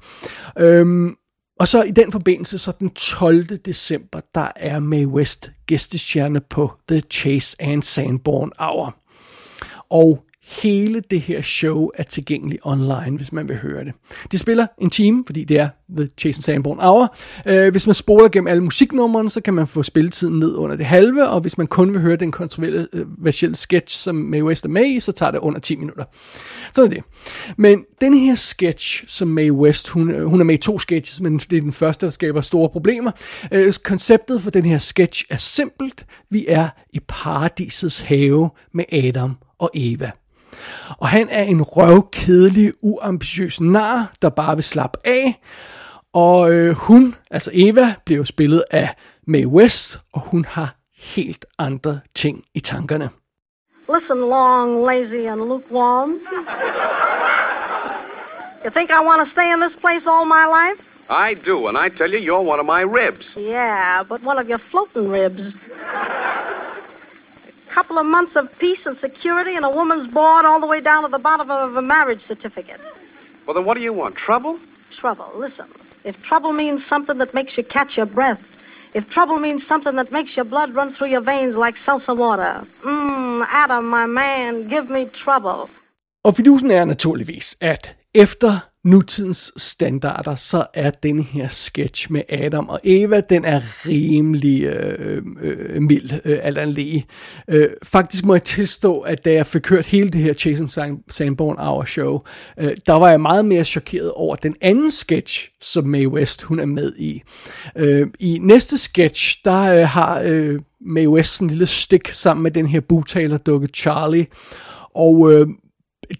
Øhm, og så i den forbindelse, så den 12. december, der er Mae West gæstestjerne på The Chase and Sanborn Hour. Og hele det her show er tilgængelig online, hvis man vil høre det. Det spiller en time, fordi det er The Jason Sanborn Hour. Uh, hvis man spoler gennem alle musiknumrene, så kan man få spilletiden ned under det halve, og hvis man kun vil høre den kontroversielle øh, sketch, som Mae West er med i, så tager det under 10 minutter. Sådan er det. Men den her sketch, som Mae West, hun, øh, hun er med i to sketches, men det er den første, der skaber store problemer. Uh, konceptet for den her sketch er simpelt. Vi er i paradisets have med Adam og Eva. Og han er en røvkedelig, uambitiøs nar, der bare vil slappe af. Og øh, hun, altså Eva, bliver spillet af Mae West, og hun har helt andre ting i tankerne. Listen, long, lazy, and lukewarm. You think I want to stay in this place all my life? I do, and I tell you, you're one of my ribs. Yeah, but one of your floating ribs couple of months of peace and security and a woman's board all the way down to the bottom of a marriage certificate. Well, then what do you want? Trouble? Trouble. Listen, if trouble means something that makes you catch your breath, if trouble means something that makes your blood run through your veins like salsa water, mmm, Adam, my man, give me trouble. Og fidusen er naturligvis, at efter nutidens standarder, så er den her sketch med Adam og Eva, den er rimelig øh, øh, mild, øh, alt andet lige. Øh, faktisk må jeg tilstå, at da jeg fik hørt hele det her Jason Sanborn Hour show, øh, der var jeg meget mere chokeret over den anden sketch, som Mae West hun er med i. Øh, I næste sketch, der øh, har øh, Mae West en lille stik sammen med den her butaler-dukke Charlie, og øh,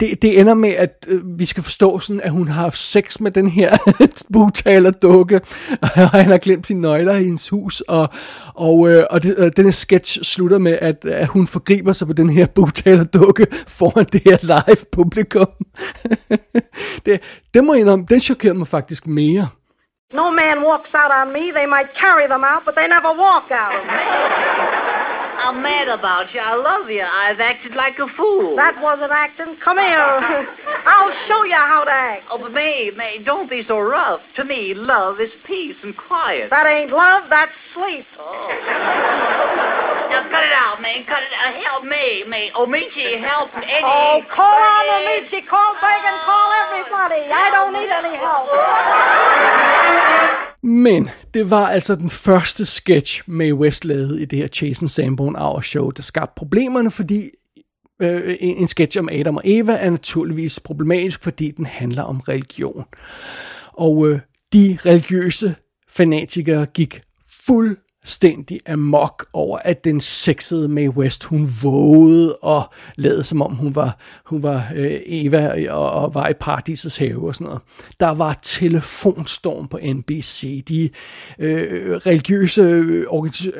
det, det ender med, at øh, vi skal forstå sådan, at hun har haft sex med den her *laughs* bugtaler dukke, og *laughs* han har glemt sine nøgler i hendes hus, og, og, øh, og, det, og den her sketch slutter med, at, at hun forgriber sig på den her bugtaler dukke *laughs* foran det her live publikum. det, det må jeg indrømme, den chokerede mig faktisk mere. No man walks out on me. They might carry them out, but they never walk out of me. I'm mad about you. I love you. I've acted like a fool. That wasn't acting. Come here. *laughs* I'll show you how to act. Oh, but May, May, don't be so rough. To me, love is peace and quiet. That ain't love, that's sleep. Oh. now cut it out, May. Cut it out. Help me, May. Omichi, help Eddie. Oh, call on Omichi. Call Megan. Call oh. everybody. I don't need any help. *laughs* Men det var altså den første sketch, Mae West lavede i det her Jason Sanborn Hour Show, der skabte problemerne, fordi øh, en sketch om Adam og Eva er naturligvis problematisk, fordi den handler om religion. Og øh, de religiøse fanatikere gik fuld fuldstændig amok over, at den sexede Mae West, hun vågede og lavede som om hun var, hun var øh, Eva og, og var i paradisets have og sådan noget. Der var telefonstorm på NBC. De øh, religiøse øh,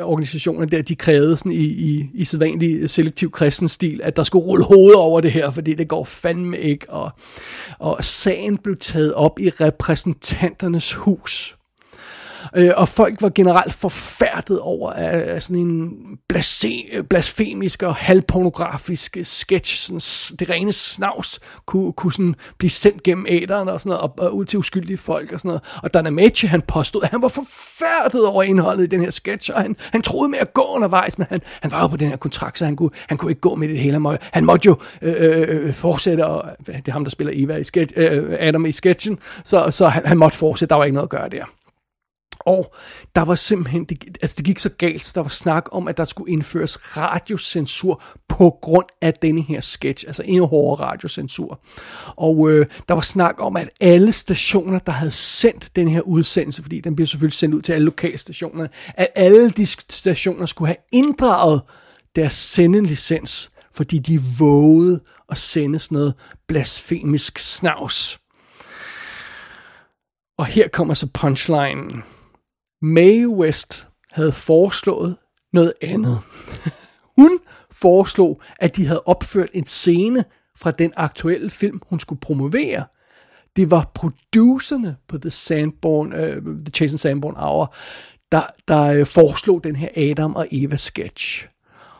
organisationer der, de krævede sådan i, i, i sædvanlig selektiv kristen stil, at der skulle rulle hovedet over det her, fordi det går fandme ikke. Og, og sagen blev taget op i repræsentanternes hus Øh, og folk var generelt forfærdet over at, af sådan en blase, blasfemisk og halvpornografisk sketch, sådan, det rene snavs, kunne, kunne sådan blive sendt gennem æderen og, sådan noget, og, og ud til uskyldige folk og sådan noget. Og Danamachi, han påstod, at han var forfærdet over indholdet i den her sketch, og han, han troede med at gå undervejs, men han, han var jo på den her kontrakt, så han kunne, han kunne ikke gå med det hele. Han, må, han måtte jo øh, øh, øh fortsætte, og det er ham, der spiller Eva i sketch, øh, Adam i sketchen, så, så han, han måtte fortsætte, der var ikke noget at gøre der. Og der var simpelthen, det, altså det gik så galt, så der var snak om, at der skulle indføres radiocensur på grund af denne her sketch, altså endnu hårdere radiocensur. Og øh, der var snak om, at alle stationer, der havde sendt den her udsendelse, fordi den bliver selvfølgelig sendt ud til alle lokalstationer, at alle de stationer skulle have inddraget deres sendelicens, fordi de vågede at sende sådan noget blasfemisk snavs. Og her kommer så punchlinen. Mae West havde foreslået noget andet. *laughs* Hun foreslog, at de havde opført en scene fra den aktuelle film, hun skulle promovere. Det var producerne på The, Sandborn, uh, øh, The Chase Sandborn Hour, der, der øh, foreslog den her Adam og Eva sketch.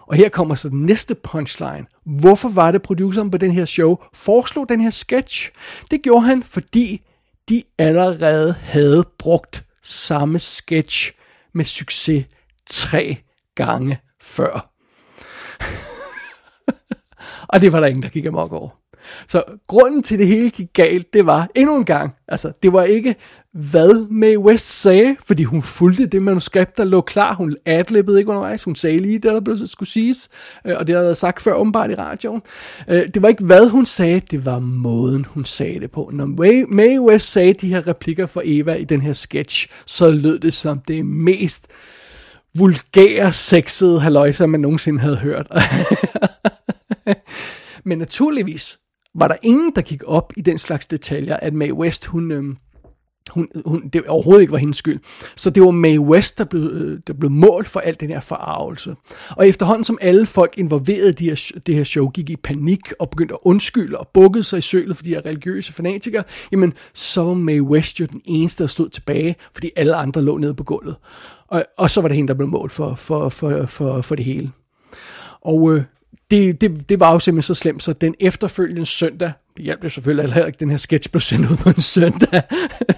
Og her kommer så den næste punchline. Hvorfor var det produceren på den her show foreslog den her sketch? Det gjorde han, fordi de allerede havde brugt samme sketch med succes tre gange før. *laughs* og det var der ingen, der gik amok over. Så grunden til det hele gik galt, det var endnu en gang, altså det var ikke, hvad Mae West sagde, fordi hun fulgte det manuskript, der lå klar. Hun adlibbede ikke undervejs, hun sagde lige det, der skulle siges, øh, og det der havde sagt før åbenbart i radioen. Øh, det var ikke, hvad hun sagde, det var måden, hun sagde det på. Når Mae, Mae West sagde de her replikker for Eva i den her sketch, så lød det som det mest vulgære, sexede haløjser, man nogensinde havde hørt. *laughs* Men naturligvis var der ingen, der gik op i den slags detaljer, at Mae West, hun, øhm, hun, hun, det overhovedet ikke var hendes skyld. Så det var Mae West, der blev, øh, der blev målt for al den her forarvelse. Og efterhånden som alle folk involverede i de her, det her show gik i panik og begyndte at undskylde og bukkede sig i sølet for de her religiøse fanatikere, jamen så var Mae West jo den eneste, der stod tilbage, fordi alle andre lå nede på gulvet. Og, og så var det hende, der blev målt for, for, for, for, for det hele. Og øh, det, det, det var jo simpelthen så slemt, så den efterfølgende søndag, det hjalp jo selvfølgelig heller ikke, den her sketch blev sendt ud på en søndag,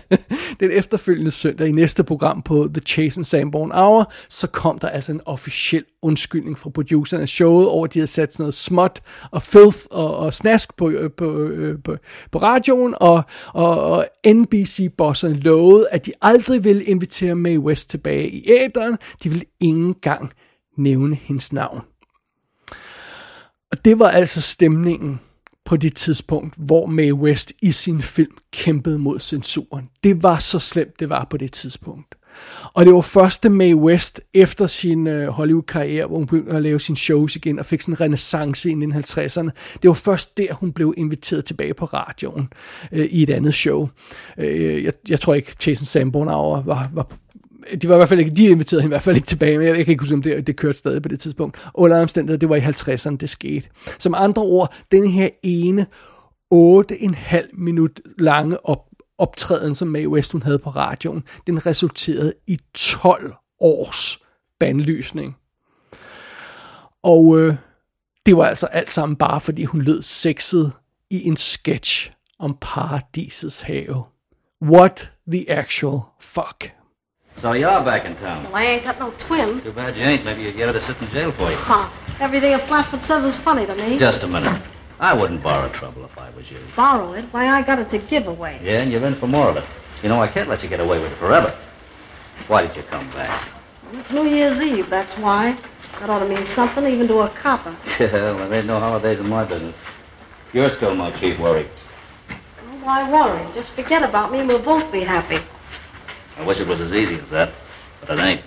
*laughs* den efterfølgende søndag i næste program på The Chase and Sanborn Hour, så kom der altså en officiel undskyldning fra producerne. Af showet over, at de havde sat sådan noget småt og filth og, og snask på, øh, på, på, på, på radioen, og, og, og NBC-bosserne lovede, at de aldrig ville invitere Mae West tilbage i æderen, de ville ingen gang nævne hendes navn. Og det var altså stemningen på det tidspunkt, hvor Mae West i sin film kæmpede mod censuren. Det var så slemt, det var på det tidspunkt. Og det var første Mae West efter sin øh, Hollywood-karriere, hvor hun begyndte at lave sine shows igen og fik sådan en renaissance i 1950'erne. Det var først der, hun blev inviteret tilbage på radioen øh, i et andet show. Øh, jeg, jeg tror ikke, Jason Sanborn var, var de var i hvert fald ikke, de inviterede hende i hvert fald ikke tilbage, men jeg, jeg kan ikke huske, om det, det kørte stadig på det tidspunkt. Under omstændigheder, det var i 50'erne, det skete. Som andre ord, den her ene 8,5 minut lange op, optræden, som Mae West hun havde på radioen, den resulterede i 12 års bandlysning. Og øh, det var altså alt sammen bare, fordi hun lød sexet i en sketch om paradisets have. What the actual fuck. So you're back in town. Well, I ain't got no twin. Too bad you ain't. Maybe you'd get her to sit in jail for you. Huh. Everything a Flatfoot says is funny to me. Just a minute. I wouldn't borrow trouble if I was you. Borrow it? Why, I got it to give away. Yeah, and you're in for more of it. You know, I can't let you get away with it forever. Why did you come back? Well, it's New Year's Eve, that's why. That ought to mean something even to a copper. *laughs* Yeah, well, there ain't no holidays in my business. You're still my chief worry. Oh, why worry? Just forget about me and we'll both be happy. I wish it was as easy as that, but it ain't.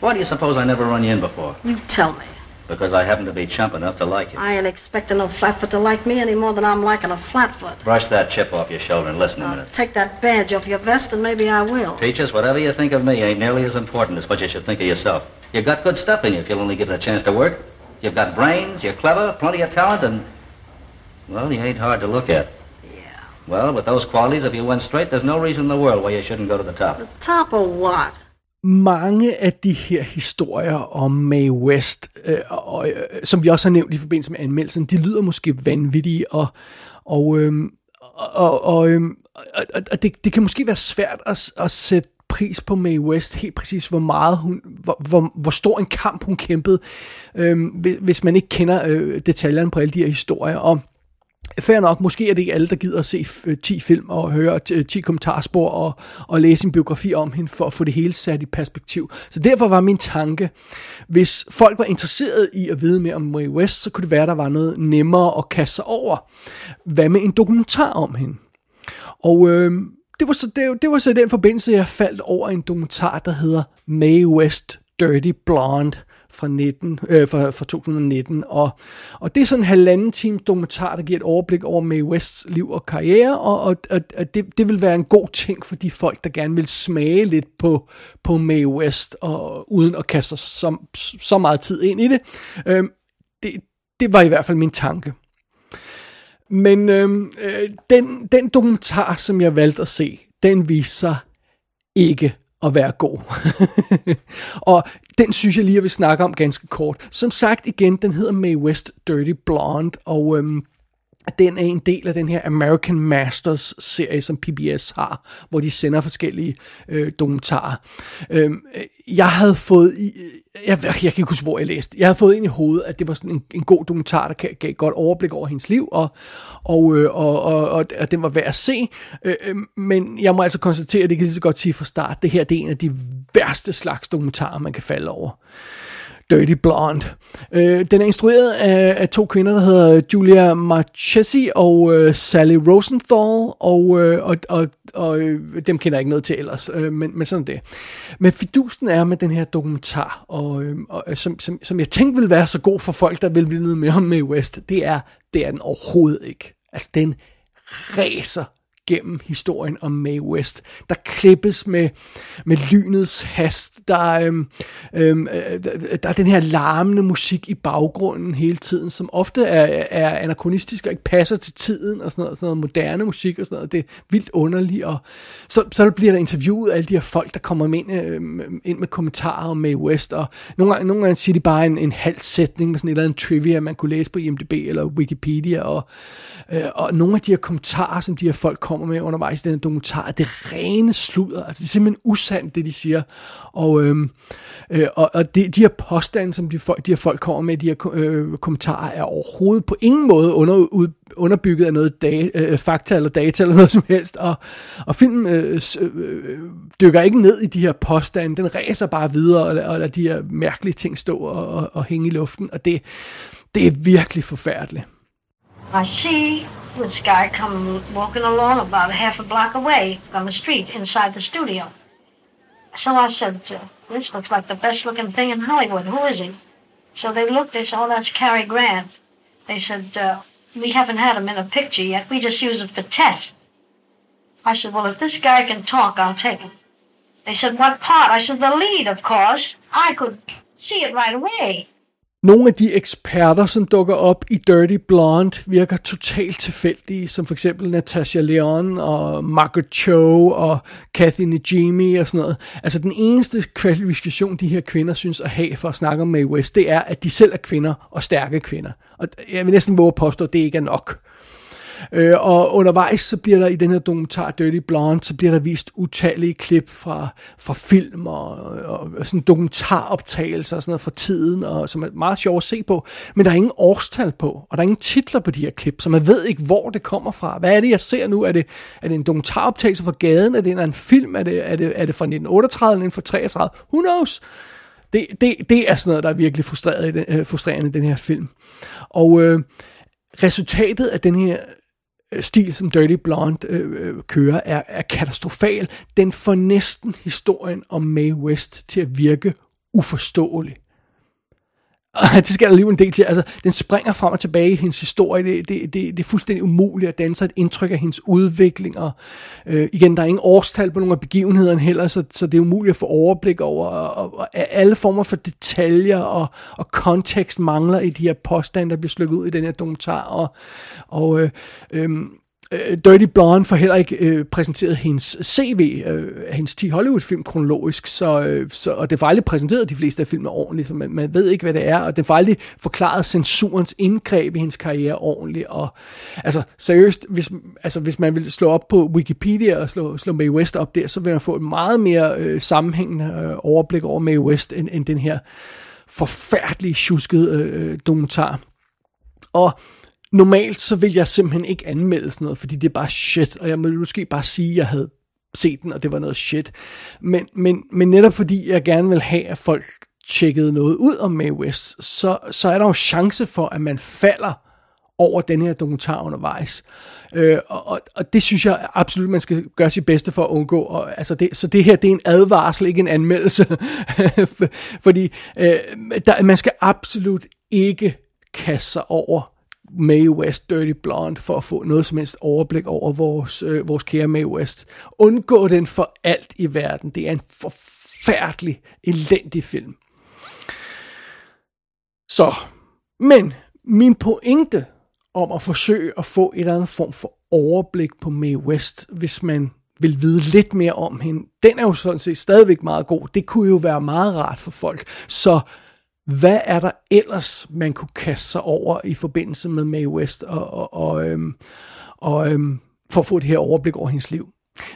Why do you suppose I never run you in before? You tell me. Because I happen to be chump enough to like you. I ain't expecting no Flatfoot to like me any more than I'm liking a Flatfoot. Brush that chip off your shoulder and listen a minute. take that badge off your vest and maybe I will. Peaches, whatever you think of me ain't nearly as important as what you should think of yourself. You've got good stuff in you if you'll only give it a chance to work. You've got brains, you're clever, plenty of talent, and, well, you ain't hard to look at. Well, with those qualities, if you went straight, there's no reason in the world why you shouldn't go to the top. Top of what? mange af de her historier om Mae West, øh, og, øh, som vi også har nævnt i forbindelse med anmeldelsen, de lyder måske vanvittige, og, og, øh, og, og, øh, og, og det, det kan måske være svært at, at sætte pris på Mae West, helt præcis hvor meget hun, hvor, hvor, hvor stor en kamp hun kæmpede, øh, hvis man ikke kender øh, detaljerne på alle de her historier, og Fair nok, måske er det ikke alle, der gider at se 10 øh, film og høre 10 øh, kommentarspor og, og læse en biografi om hende for at få det hele sat i perspektiv. Så derfor var min tanke, hvis folk var interesseret i at vide mere om Mae West, så kunne det være, der var noget nemmere at kaste sig over. Hvad med en dokumentar om hende? Og øh, det, var så, det, det var så den forbindelse, jeg faldt over en dokumentar, der hedder Mae West Dirty Blonde fra, 19, øh, fra, fra 2019. Og, og det er sådan en halvanden time dokumentar, der giver et overblik over Mae Wests liv og karriere, og, og, og det, det vil være en god ting for de folk, der gerne vil smage lidt på, på Mae West, og, uden at kaste så, så meget tid ind i det. Øh, det. Det var i hvert fald min tanke. Men øhm, øh, den, den dokumentar, som jeg valgte at se, den viser sig ikke at være god. *laughs* og den synes jeg lige, at vi snakker om ganske kort. Som sagt igen, den hedder May West Dirty Blonde, og øhm, den er en del af den her American Masters serie, som PBS har, hvor de sender forskellige øh, dokumentarer. Øhm, jeg havde fået i, jeg, jeg kan ikke huske, hvor jeg læste, jeg havde fået ind i hovedet, at det var sådan en, en god dokumentar, der gav et godt overblik over hendes liv, og, og, øh, og, og, og, og den var værd at se. Øh, øh, men jeg må altså konstatere, at det kan lige så godt sige fra start, det her det er en af de værste slags dokumentarer, man kan falde over. Dirty Blonde. Øh, den er instrueret af, af to kvinder, der hedder Julia Marchesi og øh, Sally Rosenthal, og, øh, og, og, og øh, dem kender jeg ikke noget til ellers, øh, men, men sådan det. Men fidusen er med den her dokumentar, og, øh, og, øh, som, som, som jeg tænkte ville være så god for folk, der vil vide mere om Mae West, det er, det er den overhovedet ikke. Altså, den ræser gennem historien om Mae West. Der klippes med, med lynets hast. Der, øhm, øhm, øh, der er den her larmende musik i baggrunden hele tiden, som ofte er, er anachronistisk og ikke passer til tiden og sådan noget, sådan noget moderne musik og sådan noget. Det er vildt underligt. Og så, så bliver der interviewet alle de her folk, der kommer ind, øhm, ind med kommentarer om Mae West. Og nogle gange, nogle gange siger de bare en, en halv sætning med sådan et eller andet trivia, man kunne læse på IMDb eller Wikipedia. Og, øh, og nogle af de her kommentarer, som de her folk kommer kommer med undervejs i den dokumentar, det rene sludder. Altså, det er simpelthen usandt, det de siger. Og, øhm, øh, og, og de, de her påstande, som de, de her folk kommer med, de her øh, kommentarer, er overhovedet på ingen måde under, ud, underbygget af noget data, øh, fakta eller data eller noget *laughs* som helst. Og, og filmen øh, øh, øh, dykker ikke ned i de her påstande. Den ræser bare videre og, og lader de her mærkelige ting stå og, og, og hænge i luften. Og det, det er virkelig forfærdeligt. I see this guy come walking along about a half a block away from the street inside the studio. So I said, this looks like the best looking thing in Hollywood. Who is he? So they looked, they said, oh, that's Cary Grant. They said, uh, we haven't had him in a picture yet. We just use it for tests. I said, well, if this guy can talk, I'll take him. They said, what part? I said, the lead, of course. I could see it right away. Nogle af de eksperter, som dukker op i Dirty Blonde, virker totalt tilfældige, som for eksempel Natasha Leon og Margaret Cho og Kathy Najimy og sådan noget. Altså den eneste kvalifikation, de her kvinder synes at have for at snakke om Mae West, det er, at de selv er kvinder og stærke kvinder. Og jeg vil næsten våge at påstå, at det ikke er nok. Øh, og undervejs så bliver der i den her dokumentar Dirty Blonde, så bliver der vist utallige klip fra, fra film og, og, og sådan dokumentaroptagelser og sådan noget fra tiden, og, som er meget sjovt at se på. Men der er ingen årstal på, og der er ingen titler på de her klip, så man ved ikke, hvor det kommer fra. Hvad er det, jeg ser nu? Er det, er det en dokumentaroptagelse fra gaden? Er det en, en film? Er det, er, det, er det fra 1938 eller fra 33? Who knows? Det, det, det er sådan noget, der er virkelig frustrerende i den, øh, frustrerende i den her film. Og øh, resultatet af den her Øh, stil, som Dirty Blonde øh, øh, kører, er, er katastrofal. Den får næsten historien om Mae West til at virke uforståelig. Og *laughs* det skal der lige en del til. Altså, den springer frem og tilbage i hendes historie. Det, det, det, det er fuldstændig umuligt at danse et indtryk af hendes udvikling. Og øh, igen, der er ingen årstal på nogle af begivenhederne heller, så, så det er umuligt at få overblik over. Og, og, og alle former for detaljer og, og kontekst mangler i de her påstande, der bliver slukket ud i den her dokumentar. Og, og øh, øh, øh, Dirty Blonde får heller ikke øh, præsenteret hendes CV, øh, hendes 10 Hollywood-film kronologisk, så, øh, så, og det får aldrig præsenteret de fleste af filmene ordentligt, så man, man ved ikke, hvad det er, og det får aldrig forklaret censurens indgreb i hendes karriere ordentligt, og altså seriøst, hvis, altså, hvis man vil slå op på Wikipedia og slå, slå Mae West op der, så vil man få et meget mere øh, sammenhængende øh, overblik over Mae West, end, end den her forfærdelige, tjuskede øh, øh, dokumentar. Og normalt så vil jeg simpelthen ikke anmelde sådan noget, fordi det er bare shit, og jeg må måske bare sige, at jeg havde set den, og det var noget shit. Men, men, men netop fordi jeg gerne vil have, at folk tjekkede noget ud om Mae West, så, så er der jo chance for, at man falder over den her dokumentar undervejs. Øh, og, og og det synes jeg absolut, man skal gøre sit bedste for at undgå. Og, altså det, så det her, det er en advarsel, ikke en anmeldelse. *laughs* Fordi øh, der, man skal absolut ikke kaste sig over Mae West Dirty Blonde for at få noget som helst overblik over vores, øh, vores kære Mae West. Undgå den for alt i verden. Det er en forfærdelig, elendig film. Så, men min pointe om at forsøge at få et eller andet form for overblik på Mae West, hvis man vil vide lidt mere om hende, den er jo sådan set stadigvæk meget god. Det kunne jo være meget rart for folk. Så hvad er der ellers, man kunne kaste sig over i forbindelse med Mae West og, og, og, øhm, og øhm, for at få det her overblik over hendes liv?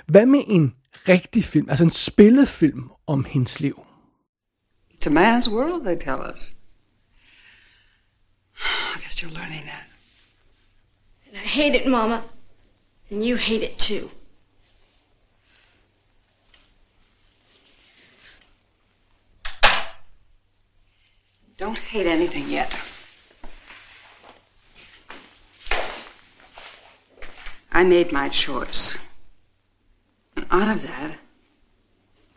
Hvad med en rigtig film, altså en spillefilm om hendes liv? It's a man's world, they tell us. *sighs* I guess you're learning that. And I hate it, Mama. And you hate it too. Don't hate anything yet. I made my choice. And out of that,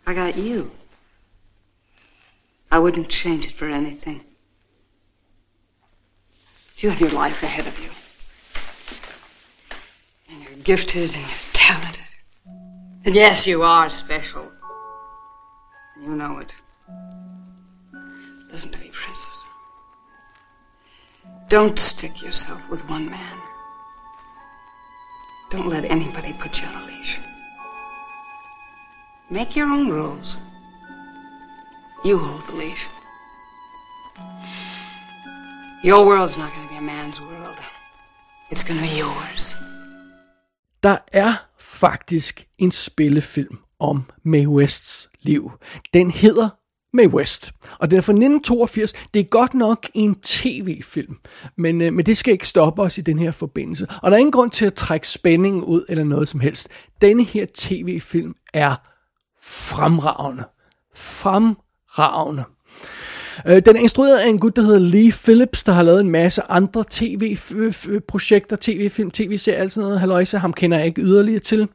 I got you. I wouldn't change it for anything. You have your life ahead of you. And you're gifted and you're talented. And yes, you are special. You know it. Listen to me. Don't stick yourself with one man. Don't let anybody put you on a leash. Make your own rules. You hold the leash. Your world's not going to be a man's world. It's going to be yours. Der er faktisk en spillefilm om Mae Wests liv. Den hedder Mae West. Og den er fra 1982. Det er godt nok en tv-film, men, øh, men det skal ikke stoppe os i den her forbindelse. Og der er ingen grund til at trække spændingen ud eller noget som helst. Denne her tv-film er fremragende. Fremragende. Øh, den er instrueret af en gut, der hedder Lee Phillips, der har lavet en masse andre tv-projekter, tv-film, tv-serier, alt sådan noget. Halløjse, ham kender jeg ikke yderligere til.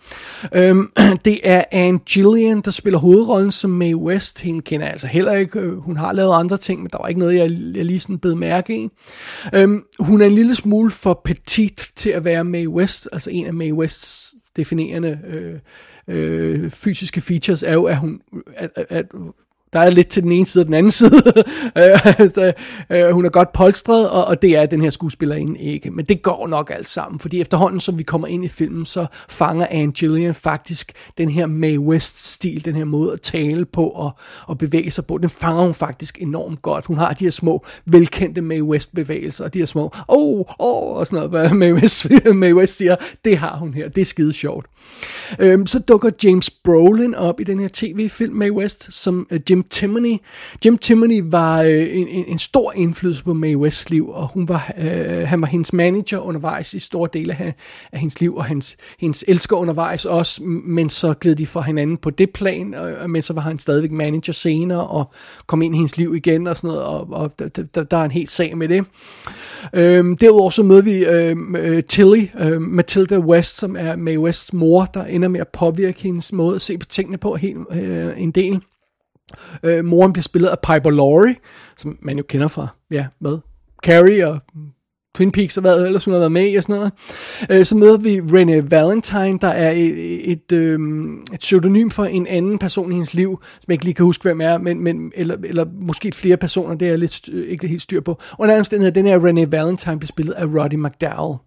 Øhm, *clears throat* det er Anne Gillian, der spiller hovedrollen som Mae West. Hende kender jeg altså heller ikke. Øh, hun har lavet andre ting, men der var ikke noget, jeg, jeg lige sådan bed mærke i. Øhm, hun er en lille smule for petit til at være Mae West, altså en af Mae Wests definerende øh, øh, fysiske features er jo, at hun at, at, at der er lidt til den ene side og den anden side. *laughs* Øh, så, altså, øh, hun er godt polstret, og, og det er den her skuespillerinde ikke. Men det går nok alt sammen, fordi efterhånden, som vi kommer ind i filmen, så fanger Anne Gillian faktisk den her Mae West-stil, den her måde at tale på og, og bevæge sig på. Den fanger hun faktisk enormt godt. Hun har de her små, velkendte Mae West-bevægelser, og de her små, åh, oh, åh, oh, og sådan noget, hvad Mae West, *laughs* Mae West siger, det har hun her. Det er skide sjovt. Øhm, så dukker James Brolin op i den her tv-film Mae West, som øh, Jim Timoney. Jim Timoney var øh, en, en, en stor indflydelse på Mae Wests liv, og hun var, øh, han var hendes manager undervejs i store dele af, af hendes liv, og hans, hendes elsker undervejs også, men så gled de for hinanden på det plan, og, men så var han stadigvæk manager senere, og kom ind i hendes liv igen og sådan noget, og, og der, der er en helt sag med det. Øhm, derudover så møder vi øhm, øh, Tilly, øh, Matilda West, som er Mae Wests mor, der ender med at påvirke hendes måde at se på tingene på helt, øh, en del. Øh, moren bliver spillet af Piper Laurie, som man jo kender fra, ja, med Carrie og Twin Peaks og hvad ellers hun har været med i og sådan noget. Øh, så møder vi Renee Valentine, der er et, et, øh, et pseudonym for en anden person i hendes liv, som jeg ikke lige kan huske, hvem er, men, men, eller, eller måske flere personer, det er jeg lidt, ikke helt styr på. Og nærmest den her, den her Renee Valentine bliver spillet af Roddy McDowell.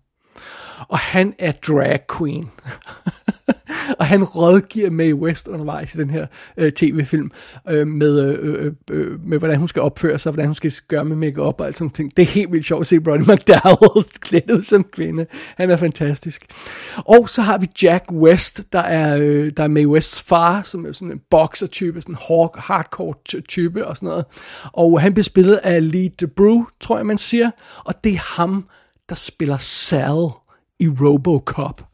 og han er drag queen. *laughs* *laughs* og han rådgiver Mae West undervejs i den her øh, tv-film øh, med, øh, øh, øh, øh, med, hvordan hun skal opføre sig, hvordan hun skal gøre med makeup og alt sådan ting. Det er helt vildt sjovt at se Brody McDowell *laughs* klædt ud som kvinde. Han er fantastisk. Og så har vi Jack West, der er, øh, der er Mae Wests far, som er sådan en boxer-type, sådan en hardcore type og sådan noget. Og han bliver spillet af Lee DeBrew, tror jeg man siger, og det er ham, der spiller Sal i Robocop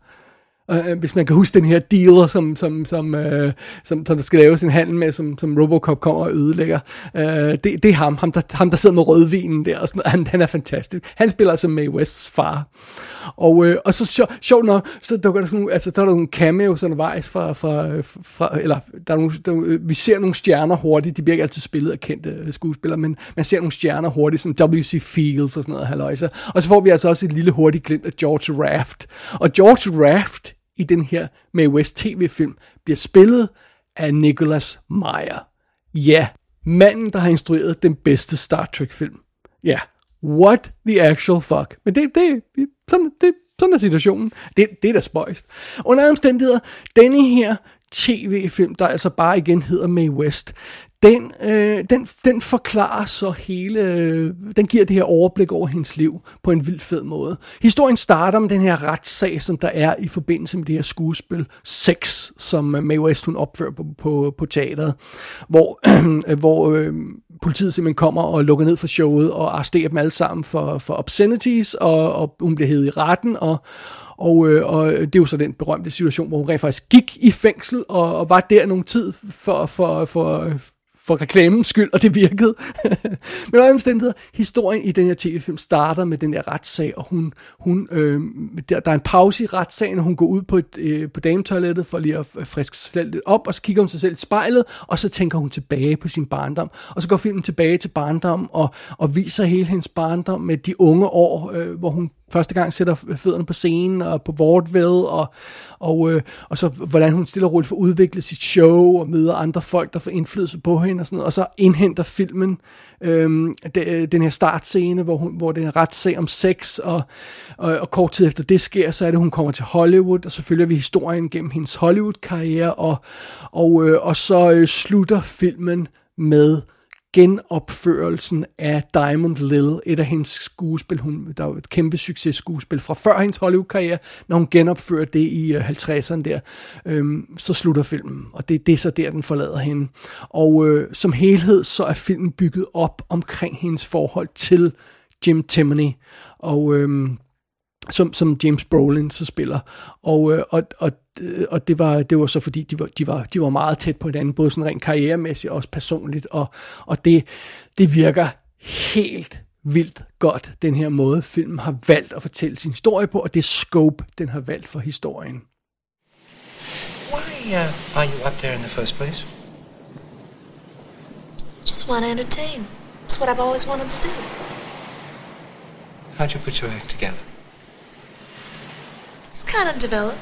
øh, hvis man kan huske den her dealer, som, som, som, øh, som, som der skal laves en handel med, som, som Robocop kommer og ødelægger. Øh, det, det er ham, ham der, ham der sidder med rødvinen der, og sådan Han, han er fantastisk. Han spiller altså Mae Wests far. Og, øh, og så sjovt sjov nok, så dukker der sådan, altså, der er nogle cameos undervejs fra, fra, fra eller der er nogle, der, øh, vi ser nogle stjerner hurtigt, de bliver ikke altid spillet af kendte øh, skuespillere, men man ser nogle stjerner hurtigt, som W.C. Fields og sådan noget, halløjse. Og så får vi altså også et lille hurtigt glimt af George Raft. Og George Raft i den her Mae West tv-film bliver spillet af Nicholas Meyer. Ja, manden, der har instrueret den bedste Star Trek-film. Ja, what the actual fuck. Men det, det, sådan, det, sådan er situationen. Det, det er da spøjst. Under omstændigheder, denne her tv-film, der altså bare igen hedder Mae West, den, øh, den, den forklarer så hele, øh, den giver det her overblik over hendes liv på en vild fed måde. Historien starter med den her retssag, som der er i forbindelse med det her skuespil Sex, som Mae West hun opfører på, på, på teateret, hvor, *clears throat* øh, hvor øh, politiet simpelthen kommer og lukker ned for showet og arresterer dem alle sammen for, for obscenities, og, og hun bliver hævet i retten, og, og, øh, og det er jo så den berømte situation, hvor hun rent faktisk gik i fængsel og, og var der nogle tid for, for, for, for reklamens skyld, og det virkede. *laughs* Men under omstændigheder, historien i den her tv-film starter med den der retssag, og hun, hun, øh, der, der er en pause i retssagen, og hun går ud på, et, øh, på dametoilettet for lige at friske sig selv lidt op, og så kigger hun sig selv i spejlet, og så tænker hun tilbage på sin barndom. Og så går filmen tilbage til barndom, og, og viser hele hendes barndom med de unge år, øh, hvor hun første gang sætter fødderne på scenen og på vaudeville, og, og, øh, og så hvordan hun stille og roligt får udviklet sit show, og møder andre folk, der får indflydelse på hende, og, sådan noget, og så indhenter filmen øhm, øh, de, den her startscene, hvor, hun, hvor det er en retssag om sex, og, og, og kort tid efter det sker, så er det, hun kommer til Hollywood, og så følger vi historien gennem hendes Hollywood-karriere, og, og, øh, og så øh, slutter filmen med genopførelsen af Diamond Lil, et af hendes skuespil, hun, der var et kæmpe succes skuespil fra før hendes Hollywood-karriere, når hun genopfører det i øh, 50'erne der, øhm, så slutter filmen, og det, det er så der, den forlader hende. Og øh, som helhed, så er filmen bygget op omkring hendes forhold til Jim Timoney, og øhm, som, som James Brolin så spiller. Og, øh, og, og, og det, var, det var så fordi, de var, de, var, de var meget tæt på hinanden, både sådan rent karrieremæssigt og også personligt, og, og det, det virker helt vildt godt, den her måde, filmen har valgt at fortælle sin historie på, og det scope, den har valgt for historien. Why uh, are you up there in the first place? Just want to entertain. It's what I've always wanted to do. How'd you put your act together? It's kind of developed.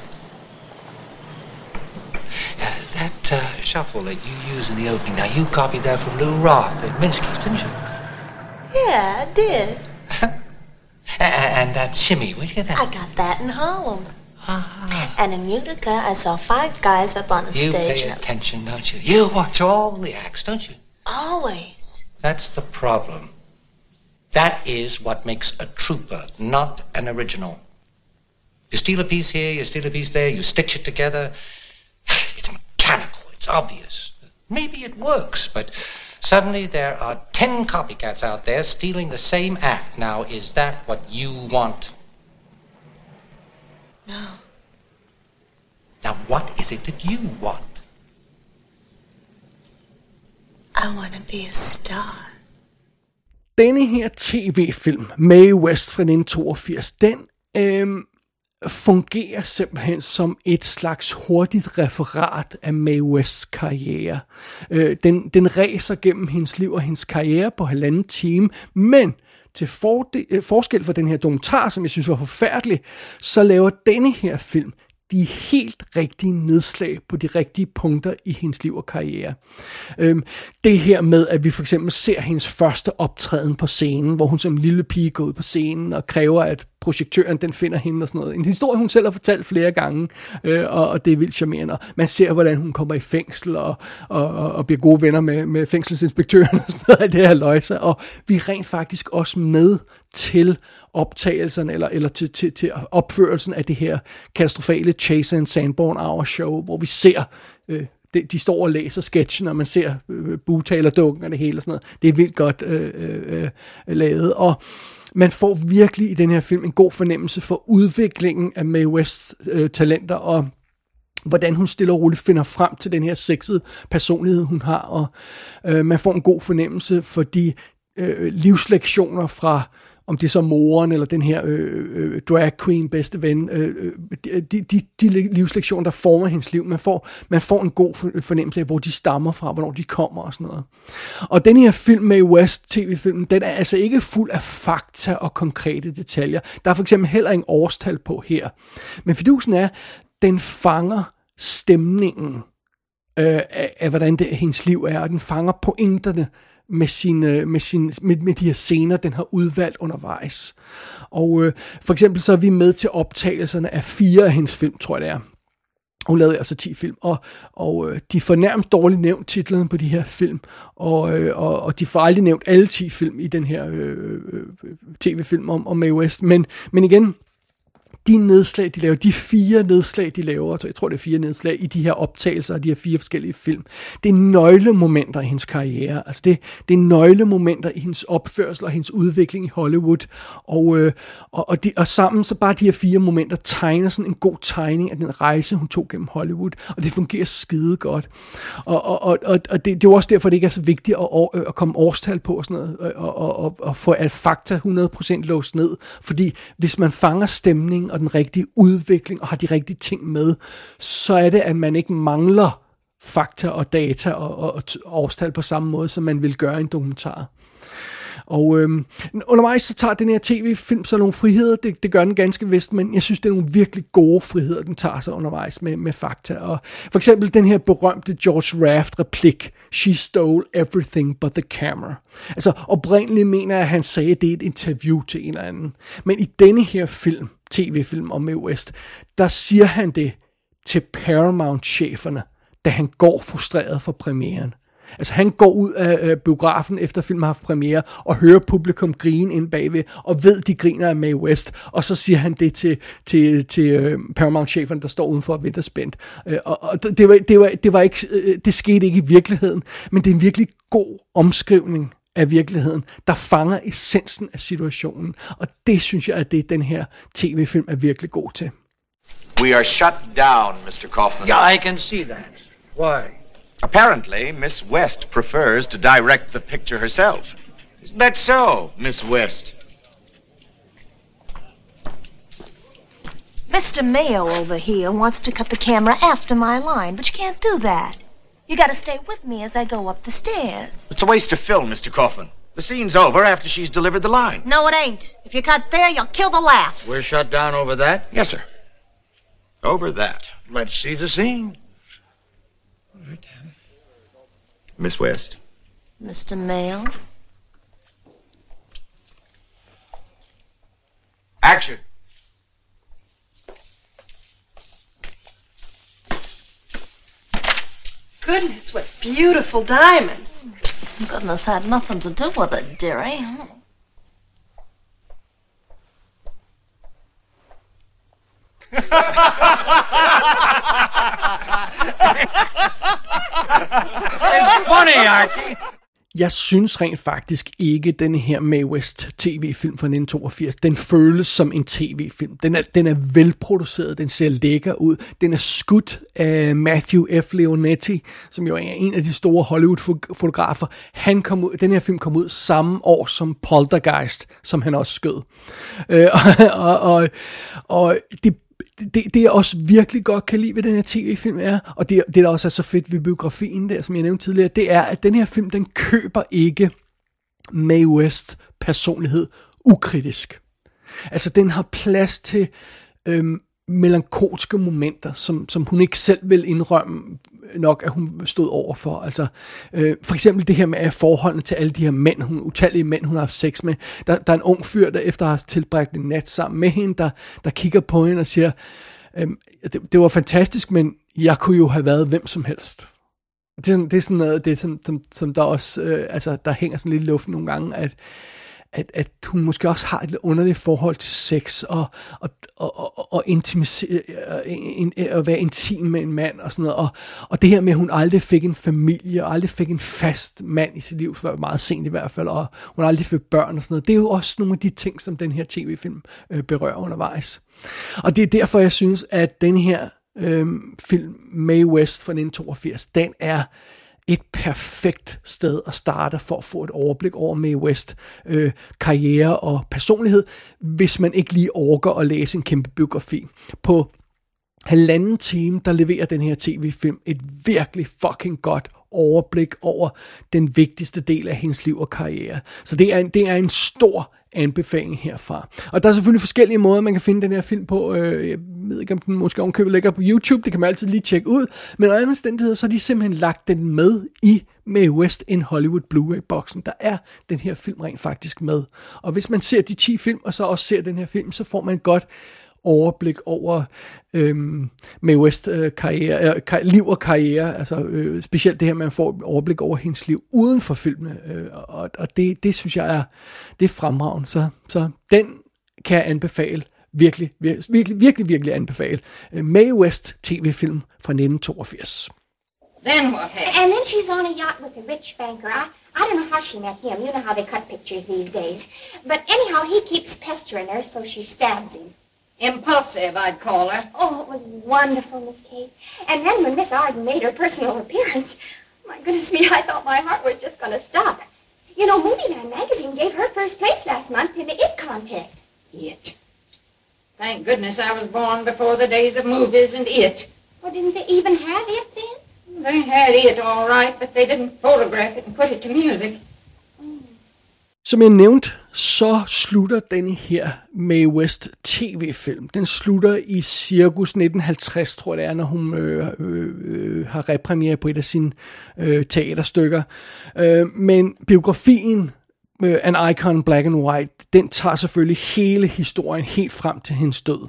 Uh, that uh, shuffle that you use in the opening, now you copied that from Lou Roth at Minsky's, didn't you? Yeah, I did. *laughs* and that shimmy, where'd you get that? I got that in Harlem. Ah. And in Utica, I saw five guys up on a you stage. You pay attention, don't you? You watch all the acts, don't you? Always. That's the problem. That is what makes a trooper, not an original. You steal a piece here, you steal a piece there, you stitch it together. *sighs* It's mechanical, it's obvious. Maybe it works, but suddenly there are ten copycats out there stealing the same act. Now, is that what you want? No. Now, what is it that you want? I want to be a star. Denne her tv-film, Mae West fra 1982, den øhm, fungerer simpelthen som et slags hurtigt referat af Mae Wests karriere. Øh, den, den ræser gennem hendes liv og hendes karriere på halvanden time, men til fordel, øh, forskel for den her dokumentar, som jeg synes var forfærdelig, så laver denne her film de helt rigtige nedslag på de rigtige punkter i hendes liv og karriere. Øhm, det her med, at vi for eksempel ser hendes første optræden på scenen, hvor hun som lille pige går ud på scenen og kræver, at projektøren, den finder hende og sådan noget. En historie, hun selv har fortalt flere gange, øh, og, og det er vildt charmerende. Man ser, hvordan hun kommer i fængsel og, og, og, og bliver gode venner med, med fængselsinspektøren og sådan noget af det her løjse. Og vi er rent faktisk også med til optagelserne, eller, eller til, til, til opførelsen af det her katastrofale Chase and Sanborn Hour show, hvor vi ser øh, de, de står og læser sketchen, og man ser øh, butalerdukken og det hele og sådan noget. Det er vildt godt øh, øh, øh, lavet, og man får virkelig i den her film en god fornemmelse for udviklingen af Mae Wests øh, talenter, og hvordan hun stille og roligt finder frem til den her sexede personlighed, hun har, og øh, man får en god fornemmelse for de øh, livslektioner fra om det er så moren eller den her øh, øh, drag queen bedste ven, øh, øh de, de, de livslektioner, der former hendes liv. Man får, man får en god fornemmelse af, hvor de stammer fra, hvornår de kommer og sådan noget. Og den her film med West, tv-filmen, den er altså ikke fuld af fakta og konkrete detaljer. Der er for eksempel heller ingen årstal på her. Men fidusen er, den fanger stemningen øh, af, af, hvordan det, hendes liv er, og den fanger pointerne med, sine, øh, med, sin, med, med de her scener, den har udvalgt undervejs. Og øh, for eksempel så er vi med til optagelserne af fire af hendes film, tror jeg det er. Hun lavede altså 10 film, og, og øh, de får nærmest dårligt nævnt titlen på de her film, og, øh, og, og de får aldrig nævnt alle 10 film i den her øh øh, øh, øh, tv-film om, om Mae West. Men, men igen, de nedslag, de laver, de fire nedslag, de laver, så jeg tror det er fire nedslag i de her optagelser af de her fire forskellige film, det er nøglemomenter i hendes karriere. Altså det, det er nøglemomenter i hendes opførsel og hendes udvikling i Hollywood. Og, øh, og, og, de, og sammen så bare de her fire momenter tegner sådan en god tegning af den rejse, hun tog gennem Hollywood. Og det fungerer skide godt. Og, og, og, og det, det er jo også derfor, det ikke er så vigtigt at, at komme årstal på og sådan noget, og, og, og, og få alt fakta 100% låst ned. Fordi hvis man fanger stemningen og den rigtige udvikling og har de rigtige ting med, så er det, at man ikke mangler fakta og data og, og, og årstal på samme måde, som man vil gøre i en dokumentar. Og øhm, undervejs så tager den her tv-film så nogle friheder, det, det gør den ganske vist, men jeg synes, det er nogle virkelig gode friheder, den tager sig undervejs med, med fakta. Og for eksempel den her berømte George Raft replik, She stole everything but the camera. Altså oprindeligt mener jeg, at han sagde, at det er et interview til en eller anden. Men i denne her film, tv-film om Mae West, der siger han det til Paramount-cheferne, da han går frustreret for premieren. Altså han går ud af øh, biografen efter filmen har haft premiere og hører publikum grine ind bagved og ved de griner af Mae West og så siger han det til, til, til øh, Paramount-chefen der står udenfor og venter spændt. Øh, og, og det, var, det, var, det, var ikke, øh, det skete ikke i virkeligheden, men det er en virkelig god omskrivning af virkeligheden, der fanger essensen af situationen. Og det synes jeg, at det den her tv-film er virkelig god til. We are shut down, Mr. Kaufman. Yeah, I can see that. Why? Apparently, Miss West prefers to direct the picture herself. Isn't that so, Miss West? Mr. Mayo over here wants to cut the camera after my line, but you can't do that. You gotta stay with me as I go up the stairs. It's a waste of film, Mr. Kaufman. The scene's over after she's delivered the line. No, it ain't. If you cut there, you'll kill the laugh. We're shut down over that? Yes, sir. Over that. Let's see the scene. Miss West. Mr. Mayo? Action. Goodness, what beautiful diamonds. Goodness had nothing to do with it, dearie. Eh? it's funny, Archie. Jeg synes rent faktisk ikke, at den her Mae West tv-film fra 1982, den føles som en tv-film. Den er, den er velproduceret, den ser lækker ud. Den er skudt af Matthew F. Leonetti, som jo er en af de store Hollywood-fotografer. Han kom ud, den her film kom ud samme år som Poltergeist, som han også skød. Øh, *laughs* og, og, og det det, det jeg også virkelig godt kan lide ved den her tv-film er, og det, det der også er så fedt ved biografien der, som jeg nævnte tidligere, det er, at den her film, den køber ikke Mae West personlighed ukritisk. Altså, den har plads til øhm, melankolske momenter, som, som hun ikke selv vil indrømme nok, at hun stod over for. Altså, øh, for eksempel det her med forholdene til alle de her mænd, hun, utallige mænd, hun har haft sex med. Der, der er en ung fyr, der efter har tilbragt en nat sammen med hende, der, der kigger på hende og siger, øh, det, det var fantastisk, men jeg kunne jo have været hvem som helst. Det er sådan, det er sådan noget, det er sådan, som, som der også, øh, altså, der hænger sådan lidt i luften nogle gange, at, at, at hun måske også har et underligt forhold til sex og, og, og, og, og øh, øh, at være intim med en mand og sådan noget. Og, og det her med, at hun aldrig fik en familie og aldrig fik en fast mand i sit liv, for meget sent i hvert fald, og hun aldrig fik børn og sådan noget. Det er jo også nogle af de ting, som den her tv-film øh, berører undervejs. Og det er derfor, jeg synes, at den her øh, film, May West fra 1982, den er et perfekt sted at starte for at få et overblik over Mae West øh, karriere og personlighed, hvis man ikke lige orker at læse en kæmpe biografi. På halvanden time, der leverer den her tv-film et virkelig fucking godt overblik over den vigtigste del af hendes liv og karriere. Så det er en, det er en stor anbefaling herfra. Og der er selvfølgelig forskellige måder, man kan finde den her film på. Øh, jeg ved ikke, om den måske omkøbet ligger på YouTube. Det kan man altid lige tjekke ud. Men under omstændigheder, så har de simpelthen lagt den med i med West in Hollywood Blu-ray-boksen. Der er den her film rent faktisk med. Og hvis man ser de 10 film, og så også ser den her film, så får man godt overblik over øhm, Mae West øh, karriere, øh, liv og karriere, altså øh, specielt det her med at få et overblik over hendes liv uden for filmene, øh, og, og det, det synes jeg er, det er fremragende, så, så den kan jeg anbefale, virkelig, virkelig, virkelig, virkelig anbefale. Øh, Mae West tv-film fra 1982. Then what happened? And then she's on a yacht with a rich banker. I, I don't know how she met him. You know how they cut pictures these days. But anyhow, he keeps pestering her, so she stabs him. Impulsive, I'd call her. Oh, it was wonderful, Miss Kate. And then when Miss Arden made her personal *laughs* appearance, my goodness me, I thought my heart was just going to stop. You know, Movieland magazine gave her first place last month in the IT contest. It. Thank goodness I was born before the days of movies and it. Well, didn't they even have it then? They had it all right, but they didn't photograph it and put it to music. Mm. Som jeg nævnte, så slutter den her Mae West tv-film. Den slutter i cirkus 1950, tror jeg det er, når hun øh, øh, øh, har repremiere på et af sine øh, teaterstykker. Øh, men biografien øh, An Icon Black and White, den tager selvfølgelig hele historien helt frem til hendes død.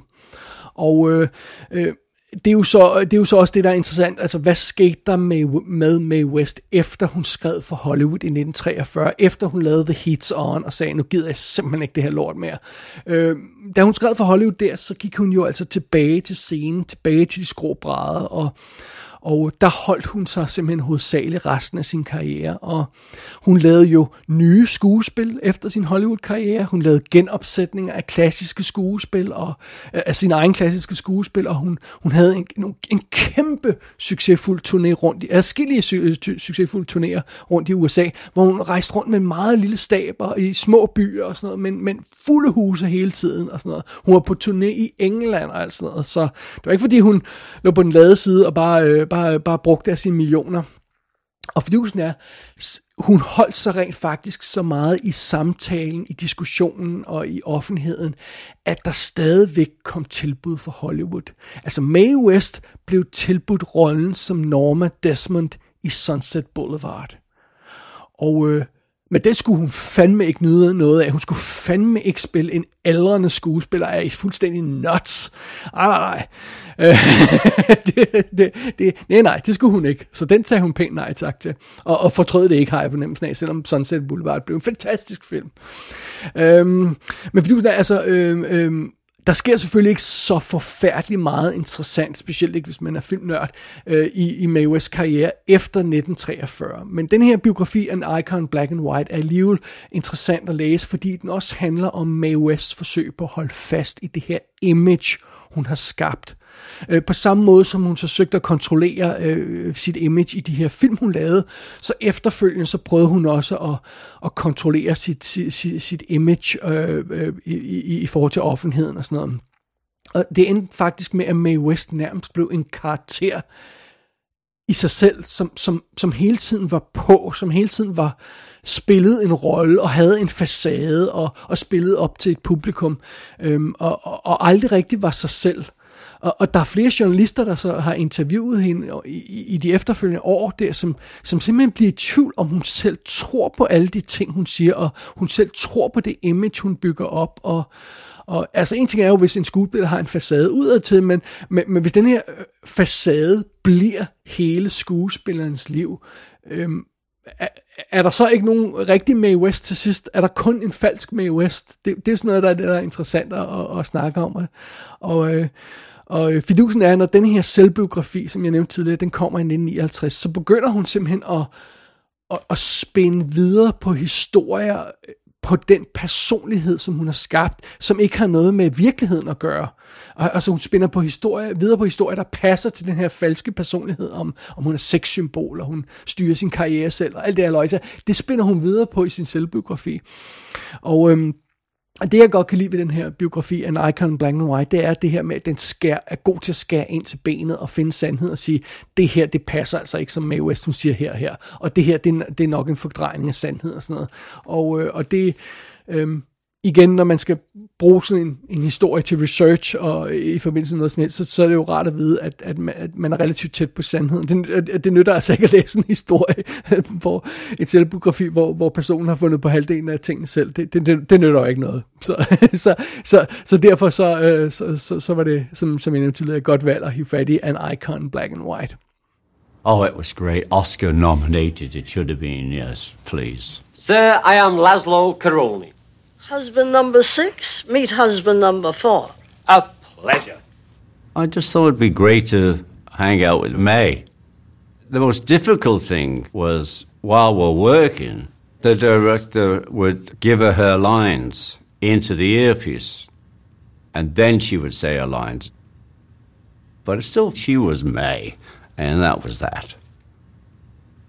Og øh, øh, det er, jo så, det er jo så også det, der er interessant. Altså, hvad skete der med, med Mae West, efter hun skrev for Hollywood i 1943, efter hun lavede The Hits On, og sagde, nu gider jeg simpelthen ikke det her lort mere. Øh, da hun skrev for Hollywood der, så gik hun jo altså tilbage til scenen, tilbage til de skrå brædder, og og der holdt hun sig simpelthen hovedsageligt resten af sin karriere. Og hun lavede jo nye skuespil efter sin Hollywood-karriere. Hun lavede genopsætninger af klassiske skuespil, og øh, af sin egen klassiske skuespil, og hun, hun havde en, en, en kæmpe succesfuld turné rundt i, adskillige su, succesfulde turnéer rundt i USA, hvor hun rejste rundt med meget lille staber i små byer og sådan noget, men, men fulde huse hele tiden og sådan noget. Hun var på turné i England og alt sådan noget, så det var ikke fordi hun lå på den lade side og bare, øh, bare, bare brugte af sine millioner. Og fidusen er, hun holdt sig rent faktisk så meget i samtalen, i diskussionen og i offentligheden, at der stadigvæk kom tilbud for Hollywood. Altså Mae West blev tilbudt rollen som Norma Desmond i Sunset Boulevard. Og øh, men det skulle hun fandme ikke nyde noget af. Hun skulle fandme ikke spille en aldrende skuespiller af fuldstændig nuts. Ej, nej, nej. *laughs* Det, det, det, nej, nej, det skulle hun ikke. Så den sagde hun pænt nej tak til. Og, og fortrød det ikke, har jeg på nemmelsen af, selvom Sunset Boulevard blev en fantastisk film. Øhm, men fordi altså, øhm, øhm, der sker selvfølgelig ikke så forfærdeligt meget interessant, specielt ikke hvis man er filmnørd, øh, i, i Mae West's karriere efter 1943. Men den her biografi, An Icon Black and White, er alligevel interessant at læse, fordi den også handler om Mae West's forsøg på at holde fast i det her image, hun har skabt. Øh, på samme måde som hun så søgte at kontrollere øh, sit image i de her film, hun lavede, så efterfølgende så prøvede hun også at, at kontrollere sit, sit, sit image øh, øh, i, i, i forhold til offentligheden og sådan noget. Og det endte faktisk med, at Mae West nærmest blev en karakter i sig selv, som, som, som hele tiden var på, som hele tiden var spillet en rolle og havde en facade og, og spillede op til et publikum, øhm, og, og, og aldrig rigtig var sig selv. Og, og der er flere journalister, der så har interviewet hende i, i de efterfølgende år der, som, som simpelthen bliver i tvivl, om hun selv tror på alle de ting, hun siger, og hun selv tror på det image, hun bygger op, og, og altså en ting er jo, hvis en skuespiller har en facade udadtil, men, men, men hvis den her øh, facade bliver hele skuespillerens liv, øhm, er, er der så ikke nogen rigtig Mae West til sidst? Er der kun en falsk Mae West? Det, det er sådan noget, der er, der er interessant at, at, at snakke om. Og, øh, og øh, fidusen er, når den her selvbiografi, som jeg nævnte tidligere, den kommer i 1959, så begynder hun simpelthen at, at, at spænde videre på historier øh, på den personlighed, som hun har skabt, som ikke har noget med virkeligheden at gøre. Og, altså hun spænder på historie, videre på historier, der passer til den her falske personlighed, om, om hun er sexsymbol, og hun styrer sin karriere selv, og alt det her løjse. Det spænder hun videre på i sin selvbiografi. Og øhm, og det, jeg godt kan lide ved den her biografi, en Icon Black and White, det er det her med, at den skær, er god til at skære ind til benet og finde sandhed og sige, det her, det passer altså ikke, som Mae West, hun siger her og her. Og det her, det er, det er nok en fordrejning af sandhed og sådan noget. Og, øh, og det, øh, igen, når man skal bruge sådan en, en historie til research og i forbindelse med noget som helst, så, så er det jo rart at vide, at, at, man, at man er relativt tæt på sandheden. Det, det nytter altså ikke at læse en historie, *laughs* hvor et selvbiografi, hvor, hvor personen har fundet på halvdelen af tingene selv. Det, det, det, det nytter jo ikke noget. Så, *laughs* så, så, så derfor så, øh, så, så, så var det, som, som jeg nævnte tidligere, godt valg at hive fat i An Icon Black and White. Oh, it was great. Oscar nominated, it should have been, yes, please. Sir, I am Laszlo Caroni. Husband number six, meet husband number four. A pleasure. I just thought it'd be great to hang out with May. The most difficult thing was while we're working, the director would give her her lines into the earpiece, and then she would say her lines. But still, she was May, and that was that.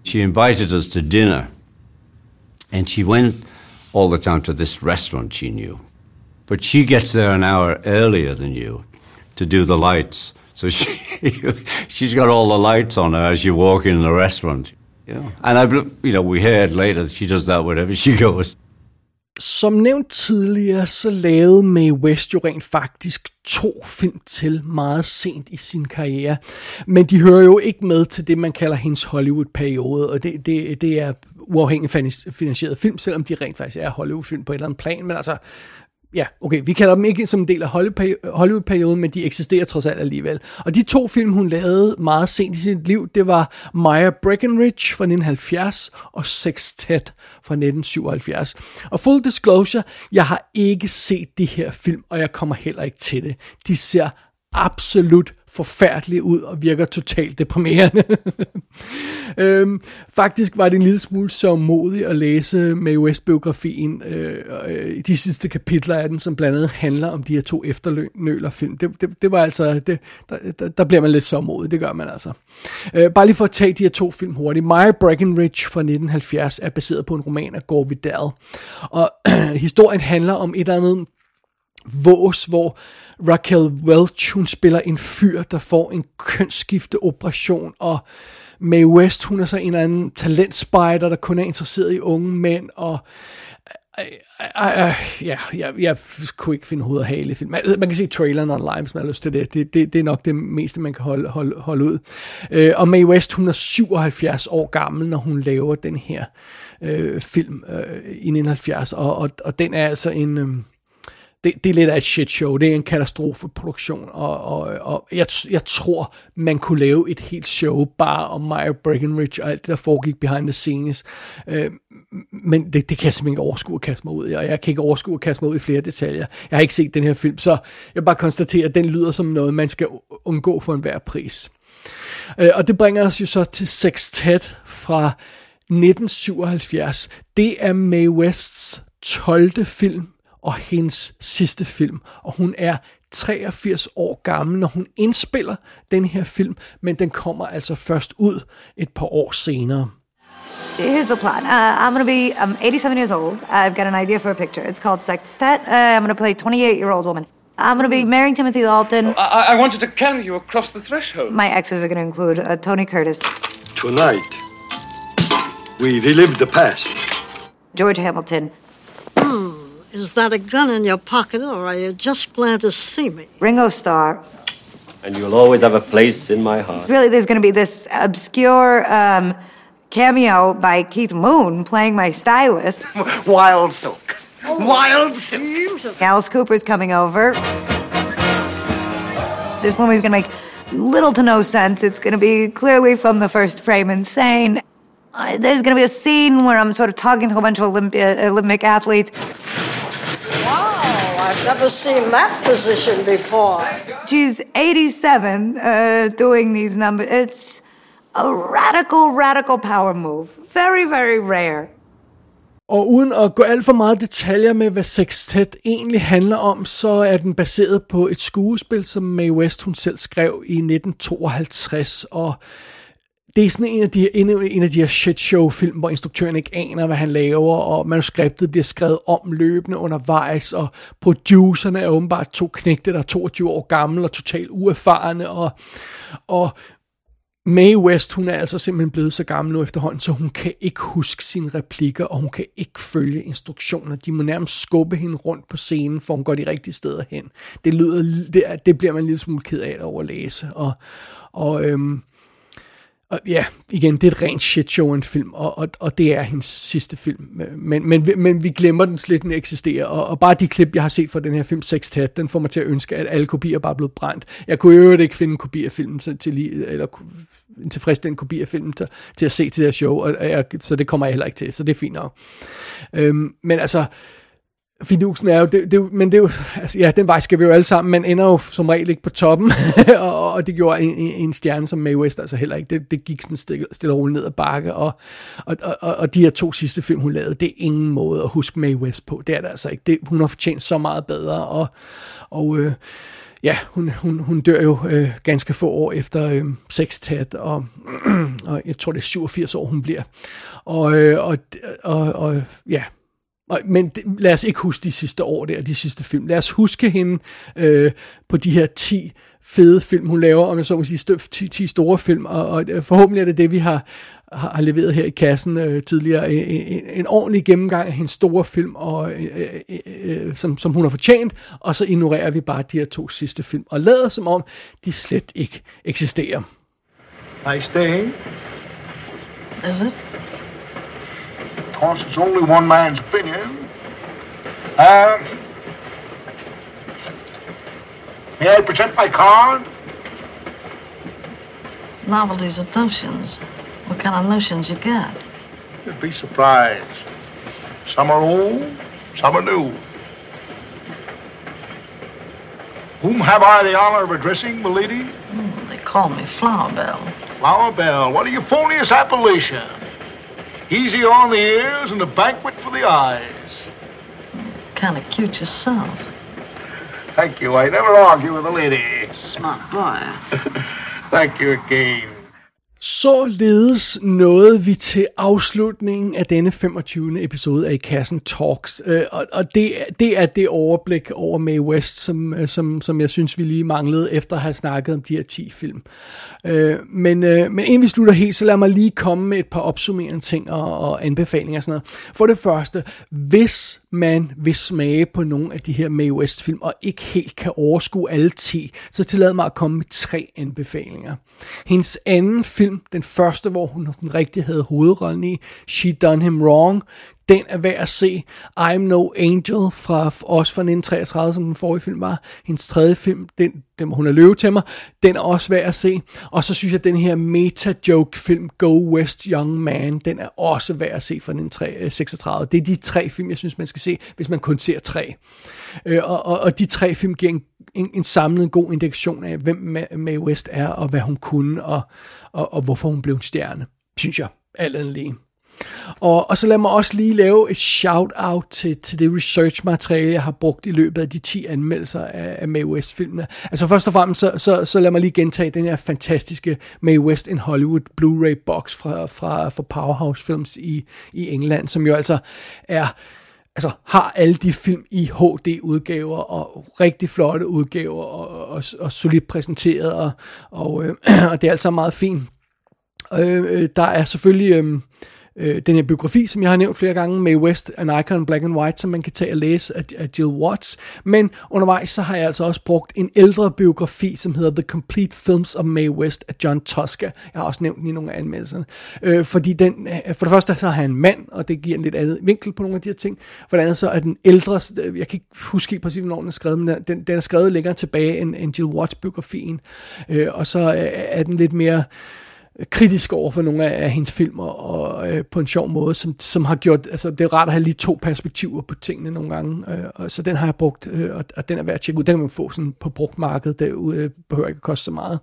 She invited us to dinner, and she went all the time to this restaurant she knew. But she gets there an hour earlier than you to do the lights. So she, *laughs* she's got all the lights on her as you walk in the restaurant. Yeah. And I, you know, we heard later that she does that wherever she *laughs* goes. Som nævnt tidligere, så lavede Mae West jo rent faktisk to film til meget sent i sin karriere. Men de hører jo ikke med til det, man kalder hendes Hollywood-periode, og det, det, det er uafhængigt finansieret film, selvom de rent faktisk er Hollywood-film på et eller andet plan, men altså, ja, okay, vi kalder dem ikke som en del af Hollywood-perioden, men de eksisterer trods alt alligevel. Og de to film, hun lavede meget sent i sit liv, det var Maya Breckenridge fra 1970 og Sextet fra 1977. Og full disclosure, jeg har ikke set de her film, og jeg kommer heller ikke til det. De ser absolut forfærdelig ud og virker totalt deprimerende. *laughs* øhm, faktisk var det en lille smule så modigt at læse med West-biografien, øh, øh, de sidste kapitler af den, som blandt andet handler om de her to efterlønerfilm. Det, det, det var altså, det, der, der, bliver man lidt så modig, det gør man altså. Øh, bare lige for at tage de her to film hurtigt. Maya Breckenridge fra 1970 er baseret på en roman af Gore Vidal, og *clears throat* historien handler om et eller andet vås, hvor Raquel Welch, hun spiller en fyr, der får en kønsskifteoperation, og Mae West, hun er så en eller anden talentspejder, der kun er interesseret i unge mænd, og øh, øh, øh, øh ja, jeg, jeg kunne ikke finde hovedet og hale i film. Man, man kan se traileren online, hvis man har lyst til det. Det, det. det er nok det meste, man kan holde, holde, holde ud. Øh, og Mae West, hun er 77 år gammel, når hun laver den her øh, film øh, i 1970, og, og, og den er altså en... Øh, det, det er lidt af et shit show. Det er en katastrofeproduktion, og, og, og jeg, jeg tror, man kunne lave et helt show bare om Maya Breckenridge og alt det, der foregik behind the scenes. Øh, men det, det kan jeg simpelthen ikke overskue at kaste mig ud i, og jeg kan ikke overskue at kaste mig ud i flere detaljer. Jeg har ikke set den her film, så jeg bare konstaterer, at den lyder som noget, man skal undgå for enhver pris. Øh, og det bringer os jo så til Sextet fra 1977. Det er Mae Wests 12. film og hendes sidste film. Og hun er 83 år gammel, når hun indspiller den her film, men den kommer altså først ud et par år senere. Here's the plan. Uh, I'm going to be I'm 87 years old. I've got an idea for a picture. It's called Sextet. Uh, I'm going to play a 28 year old woman. I'm going to be marrying Timothy Dalton. I, I wanted to carry you across the threshold. My exes are going to include uh, Tony Curtis. Tonight, we relive the past. George Hamilton. Is that a gun in your pocket, or are you just glad to see me? Ringo Starr. and you'll always have a place in my heart. Really, there's going to be this obscure um, cameo by Keith Moon playing my stylist. *laughs* Wild silk. Wild silk. Alice Cooper's coming over. This movie's going to make little to no sense. It's going to be clearly from the first frame insane. Uh, there's going to be a scene where I'm sort of talking to a bunch of Olympia, Olympic athletes. Never seen that position before. She's 87 uh, doing these numbers. It's a radical, radical power move. Very, very rare. Og uden at gå alt for meget detaljer med, hvad Sextet egentlig handler om, så er den baseret på et skuespil, som Mae West hun selv skrev i 1952, og det er sådan en af de, en, en af de her shitshow film, hvor instruktøren ikke aner, hvad han laver, og manuskriptet bliver skrevet om løbende undervejs, og producerne er åbenbart to knægte, der er 22 år gamle og totalt uerfarne, og, og Mae West, hun er altså simpelthen blevet så gammel nu efterhånden, så hun kan ikke huske sine replikker, og hun kan ikke følge instruktioner. De må nærmest skubbe hende rundt på scenen, for hun går de rigtige steder hen. Det lyder, det, det bliver man lidt lille smule ked af over at læse. Og, og øhm, og ja, igen, det er et rent shit show en film, og, og, og det er hendes sidste film. Men, men, men vi glemmer den slet, den eksisterer. Og, og bare de klip, jeg har set fra den her film, Sextet, den får mig til at ønske, at alle kopier bare er blevet brændt. Jeg kunne i øvrigt ikke finde en kopi af filmen, så til lige, eller en tilfredsstillende kopi af filmen til, til at se til det her show, og jeg, så det kommer jeg heller ikke til, så det er fint nok. Øhm, men altså, Fidusen er jo, det, det, men det er jo, altså, ja, den vej skal vi jo alle sammen, men ender jo som regel ikke på toppen, *laughs* og, og det gjorde en, en stjerne som Mae West altså heller ikke. Det, det gik sådan stille, stille og roligt ned ad bakke, og, og, og, og de her to sidste film, hun lavede, det er ingen måde at huske Mae West på. Det er det altså ikke. Det, hun har fortjent så meget bedre, og, og øh, ja, hun, hun, hun dør jo øh, ganske få år efter øh, sextat, og, *clears throat* og jeg tror det er 87 år, hun bliver. Og, øh, og, og, og ja, men det, lad os ikke huske de sidste år der, de sidste film. Lad os huske hende øh, på de her 10 fede film, hun laver, om jeg så må sige, 10, 10 store film, og, og forhåbentlig er det det, vi har, har, har leveret her i kassen øh, tidligere. En, en, en ordentlig gennemgang af hendes store film, og, øh, øh, øh, som, som hun har fortjent, og så ignorerer vi bare de her to sidste film, og lader som om, de slet ikke eksisterer. Nice day. Is it? Of course, it's only one man's opinion. Uh, may I present my card? Novelties and notions. What kind of notions you got? You'd be surprised. Some are old, some are new. Whom have I the honor of addressing, milady? Hmm, they call me Flower Bell. Flower Bell. What a euphonious appellation. Easy on the ears and a banquet for the eyes. Kind of cute yourself. Thank you. I never argue with a lady. Smart boy. *laughs* Thank you again. Således nåede vi til afslutningen af denne 25. episode af I Kassen Talks, øh, og, og det, det er det overblik over Mae West, som, øh, som, som jeg synes, vi lige manglede efter at have snakket om de her 10 film. Øh, men, men inden vi slutter helt, så lad mig lige komme med et par opsummerende ting og, og anbefalinger og sådan noget. For det første, hvis man vil smage på nogle af de her Mae West film, og ikke helt kan overskue alle 10, så tillad mig at komme med tre anbefalinger. Hendes anden film, den første, hvor hun den rigtig havde hovedrollen i, She Done Him Wrong, den er værd at se. I'm No Angel, fra, også fra 1933, som den forrige film var. Hendes tredje film, den, den hun er løve til mig, den er også værd at se. Og så synes jeg, at den her meta-joke-film, Go West Young Man, den er også værd at se fra 1936. Øh, Det er de tre film, jeg synes, man skal se, hvis man kun ser tre. Øh, og, og, og de tre film giver en, en, en samlet god indikation af, hvem Mae West er, og hvad hun kunne, og, og, og hvorfor hun blev en stjerne, synes jeg, alt andet lige. Og, og så lad mig også lige lave et shout-out til, til det research-materiale, jeg har brugt i løbet af de 10 anmeldelser af, af Mae West-filmene. Altså først og fremmest, så, så, så lad mig lige gentage den her fantastiske Mae West in Hollywood Blu-ray box fra, fra, fra Powerhouse Films i, i England, som jo altså er altså har alle de film i HD-udgaver og rigtig flotte udgaver og, og, og solidt præsenteret og, og, øh, *clears throat* og det er altså meget fint. Øh, øh, der er selvfølgelig øh, øh, den her biografi, som jeg har nævnt flere gange, Mae West, An Icon Black and White, som man kan tage og læse af, af Jill Watts. Men undervejs så har jeg altså også brugt en ældre biografi, som hedder The Complete Films of Mae West af John Tosca. Jeg har også nævnt den i nogle af anmeldelserne. Øh, fordi den, øh, for det første så har han en mand, og det giver en lidt andet vinkel på nogle af de her ting. For det andet så er den ældre, jeg kan ikke huske helt præcis, hvornår den er skrevet, men den, den er skrevet længere tilbage end, end Jill Watts biografien. Øh, og så øh, er den lidt mere kritisk over for nogle af, af hendes film, og øh, på en sjov måde, som, som har gjort, altså det er rart at have lige to perspektiver på tingene nogle gange, øh, og så den har jeg brugt, øh, og, og den er værd at tjekke ud, den kan man få sådan på brugtmarkedet derude, øh, behøver ikke at koste så meget.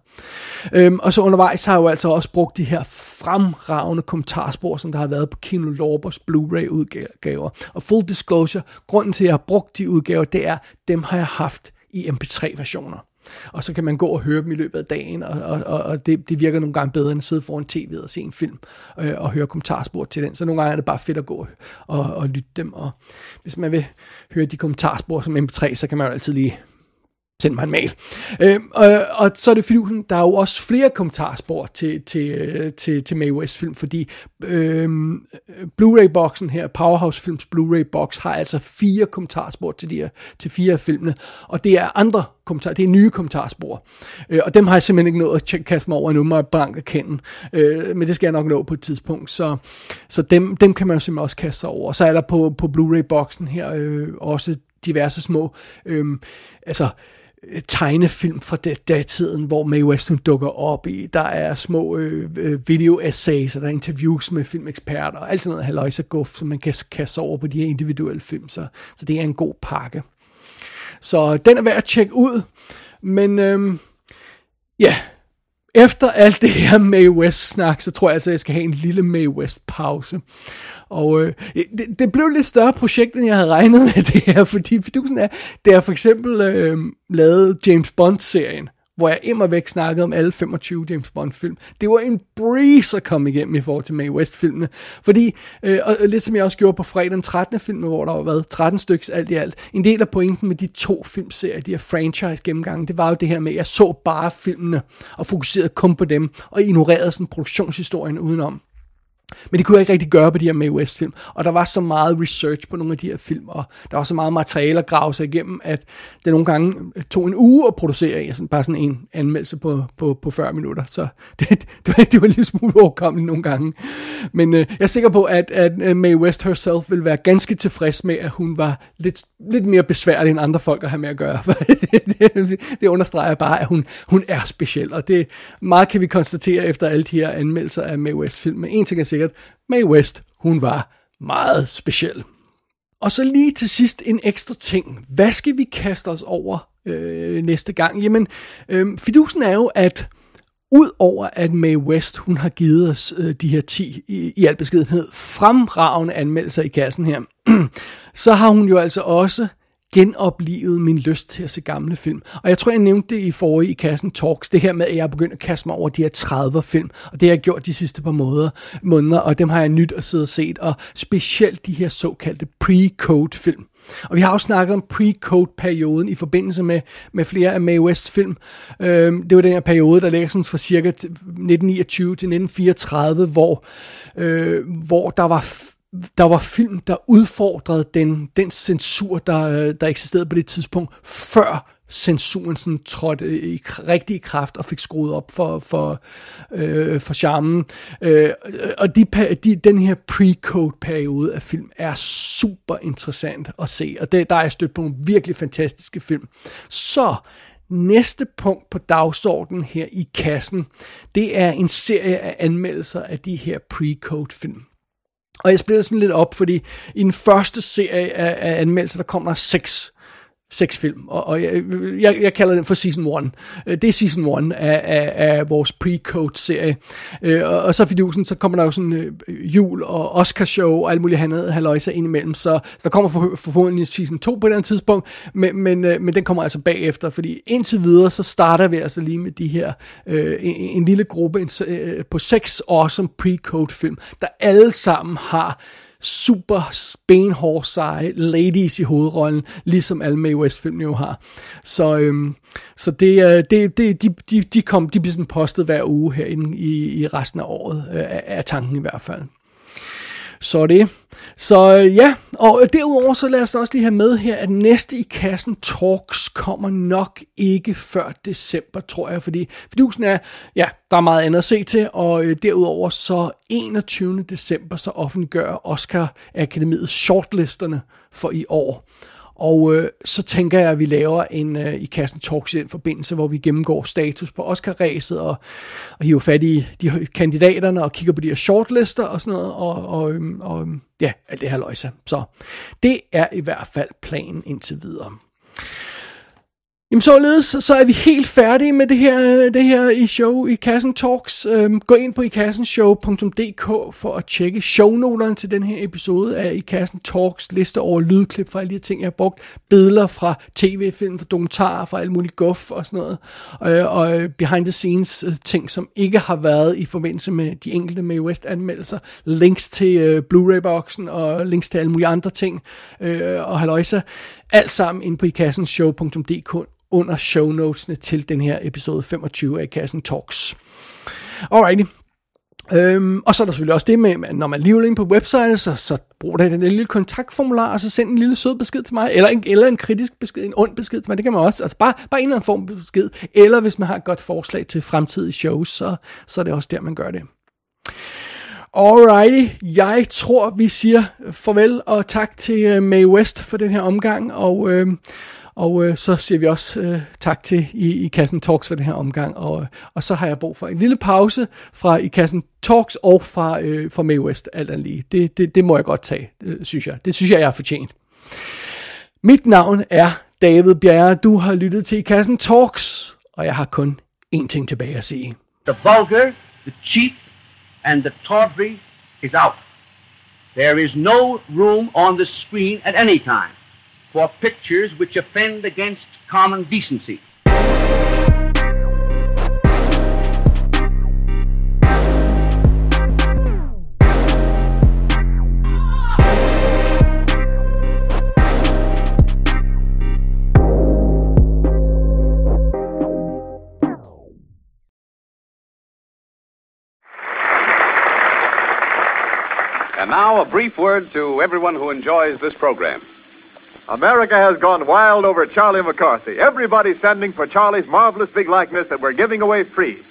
Øhm, og så undervejs har jeg jo altså også brugt de her fremragende kommentarspor, som der har været på Kino Lorbers Blu-ray udgaver, og full disclosure, grunden til at jeg har brugt de udgaver, det er, dem har jeg haft i MP3 versioner og så kan man gå og høre dem i løbet af dagen, og, og, og det, det virker nogle gange bedre end at sidde foran tv og se en film øh, og høre kommentarspor til den. Så nogle gange er det bare fedt at gå og, og lytte dem, og hvis man vil høre de kommentarspor som MP3, så kan man jo altid lige send mig en mail. Øh, og, og så er det fordi, der er jo også flere kommentarspor til, til, til, til Mae West film, fordi øh, Blu-ray-boksen her, Powerhouse Films Blu-ray-box, har altså fire kommentarspor til, de her, til fire af filmene, og det er andre kommentarer, det er nye kommentarspor. Øh, og dem har jeg simpelthen ikke nået at kaste mig over endnu, må jeg blank erkende. Øh, men det skal jeg nok nå på et tidspunkt, så, så dem, dem kan man jo simpelthen også kaste sig over. Så er der på, på Blu-ray-boksen her øh, også diverse små, øh, altså Øh, tegnefilm fra datiden, hvor Mae West hun dukker op i. Der er små øh, øh video-essays, og der er interviews med filmeksperter, og alt sådan noget haløjse guf, som man kan kaste over på de her individuelle film. Så, så det er en god pakke. Så den er værd at tjekke ud. Men øhm, ja, efter alt det her Mae West-snak, så tror jeg altså, at jeg skal have en lille Mae West-pause. Og øh, det, det blev lidt større projekt, end jeg havde regnet med *laughs* det her, fordi fidusen er, det er for eksempel øh, lavet James Bond-serien, hvor jeg immer væk snakkede om alle 25 James Bond-film. Det var en breeze at komme igennem i forhold til Mae West-filmene. Fordi, øh, og lidt som jeg også gjorde på fredag den 13. film, hvor der var været 13 stykker alt i alt. En del af pointen med de to filmserier, de her franchise gennemgange, det var jo det her med, at jeg så bare filmene og fokuserede kun på dem, og ignorerede sådan produktionshistorien udenom. Men det kunne jeg ikke rigtig gøre på de her Mae West film. Og der var så meget research på nogle af de her film, og der var så meget materiale at grave sig igennem, at det nogle gange øh, tog en uge at producere sådan, bare sådan en anmeldelse på, på, på 40 minutter. Så *laughs* det, det, var, det var en lille smule overkommeligt nogle gange. Men øh, jeg er sikker på, at, at øh, Mae West herself vil være ganske tilfreds med, at hun var lidt, lidt mere besværlig end andre folk at have med at gøre. *laughs* det, det, det understreger bare, at hun, hun er speciel, og det meget kan vi konstatere efter alle de her anmeldelser af Mae West film. Men en ting er sikkert, Mae West, hun var meget speciel. Og så lige til sidst en ekstra ting. Hvad skal vi kaste os over øh, næste gang? Jamen, øh, fidusen er jo, at Udover at Mae West, hun har givet os øh, de her 10 i, i al beskedenhed fremragende anmeldelser i kassen her, *clears throat* så har hun jo altså også genoplivet min lyst til at se gamle film. Og jeg tror, jeg nævnte det i forrige i kassen Talks, det her med, at jeg er begyndt at kaste mig over de her 30 film, og det har jeg gjort de sidste par måneder, måneder og dem har jeg nyt at sidde og set, og specielt de her såkaldte pre-code film. Og vi har også snakket om pre-code-perioden i forbindelse med, med flere af Mae Wests film. Øhm, det var den her periode, der ligger sådan fra cirka 1929 til 1934, hvor, øh, hvor der var der var film, der udfordrede den, den censur, der, øh, der eksisterede på det tidspunkt, før censuren sådan trådte i rigtig kraft og fik skruet op for, for, øh, for charmen. Øh, og de, de, den her pre-code-periode af film er super interessant at se, og det, der er jeg stødt på nogle virkelig fantastiske film. Så Næste punkt på dagsordenen her i kassen, det er en serie af anmeldelser af de her pre-code film. Og jeg splitter sådan lidt op, fordi i den første serie af, af anmeldelser, der kommer der seks seks film, og, og jeg, jeg, jeg kalder den for Season 1. Øh, det er Season 1 af, af, af vores pre-code-serie. Øh, og, og så fidusen, så kommer der jo sådan øh, jul og Oscar-show og alt muligt andet halvøjser ind imellem, så, så der kommer for, forhåbentlig Season 2 på et andet tidspunkt, men, men, men den kommer altså bagefter, fordi indtil videre, så starter vi altså lige med de her, øh, en, en lille gruppe en, øh, på seks awesome pre-code film, der alle sammen har super benhård seje ladies i hovedrollen, ligesom alle Mae West film jo har. Så, øhm, så det, øh, det, det, de, de, de, kom, de bliver sådan postet hver uge her i, i resten af året, øh, er tanken i hvert fald. Så det. Så ja, og derudover så lad os også lige have med her, at næste i kassen Talks kommer nok ikke før december, tror jeg, fordi fidusen er, ja, der er meget andet at se til, og øh, derudover så 21. december så offentliggør Oscar Akademiet shortlisterne for i år. Og øh, så tænker jeg, at vi laver en øh, i kassen talks i den forbindelse, hvor vi gennemgår status på Oscar-ræset og, og hiver fat i de kandidaterne og kigger på de her shortlister og sådan noget, og, og, øhm, og øhm, ja, alt det her løjse. Så det er i hvert fald planen indtil videre. Jamen således, så er vi helt færdige med det her, det her i show i Kassen Talks. Øhm, gå ind på ikassenshow.dk for at tjekke shownoterne til den her episode af i Kassen Talks liste over lydklip fra alle de ting, jeg har brugt. Billeder fra tv-film, fra dokumentarer, fra alt muligt guf og sådan noget. Øh, og øh, behind the scenes øh, ting, som ikke har været i forbindelse med de enkelte Mae West anmeldelser. Links til øh, Blu-ray-boksen og links til alle mulige andre ting. Øh, og halløjsa. Alt sammen ind på ikassenshow.dk under show notesene til den her episode 25 af Kassen Talks. Alrighty. Øhm, og så er der selvfølgelig også det med, at når man lige ind på websitet, så, så brug da den lille kontaktformular, og så send en lille sød besked til mig, eller en, eller en kritisk besked, en ond besked til mig, det kan man også, altså bare, bare en eller anden form for besked, eller hvis man har et godt forslag til fremtidige shows, så, så er det også der, man gør det. Alrighty, jeg tror, vi siger farvel og tak til May Mae West for den her omgang, og, øh, og øh, så siger vi også øh, tak til i, i Kassen Talks for den her omgang, og, øh, og så har jeg brug for en lille pause fra i Kassen Talks og fra, øh, fra Mae West, alt andet lige. Det, det, det må jeg godt tage, øh, synes jeg. Det synes jeg, jeg har fortjent. Mit navn er David Bjerre, du har lyttet til i Kassen Talks, og jeg har kun én ting tilbage at sige. The vulgar, the cheap, and the tawdry is out. There is no room on the screen at any time for pictures which offend against common decency. And now, a brief word to everyone who enjoys this program. America has gone wild over Charlie McCarthy. Everybody's sending for Charlie's marvelous big likeness that we're giving away free.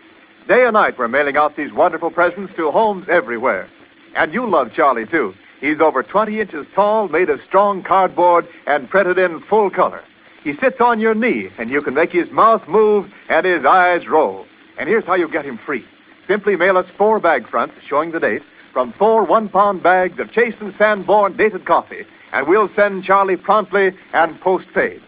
Day and night, we're mailing out these wonderful presents to homes everywhere. And you love Charlie, too. He's over 20 inches tall, made of strong cardboard, and printed in full color. He sits on your knee, and you can make his mouth move and his eyes roll. And here's how you get him free. Simply mail us four bag fronts showing the date from four one pound bags of Chase and Sanborn dated coffee, and we'll send Charlie promptly and postpaid.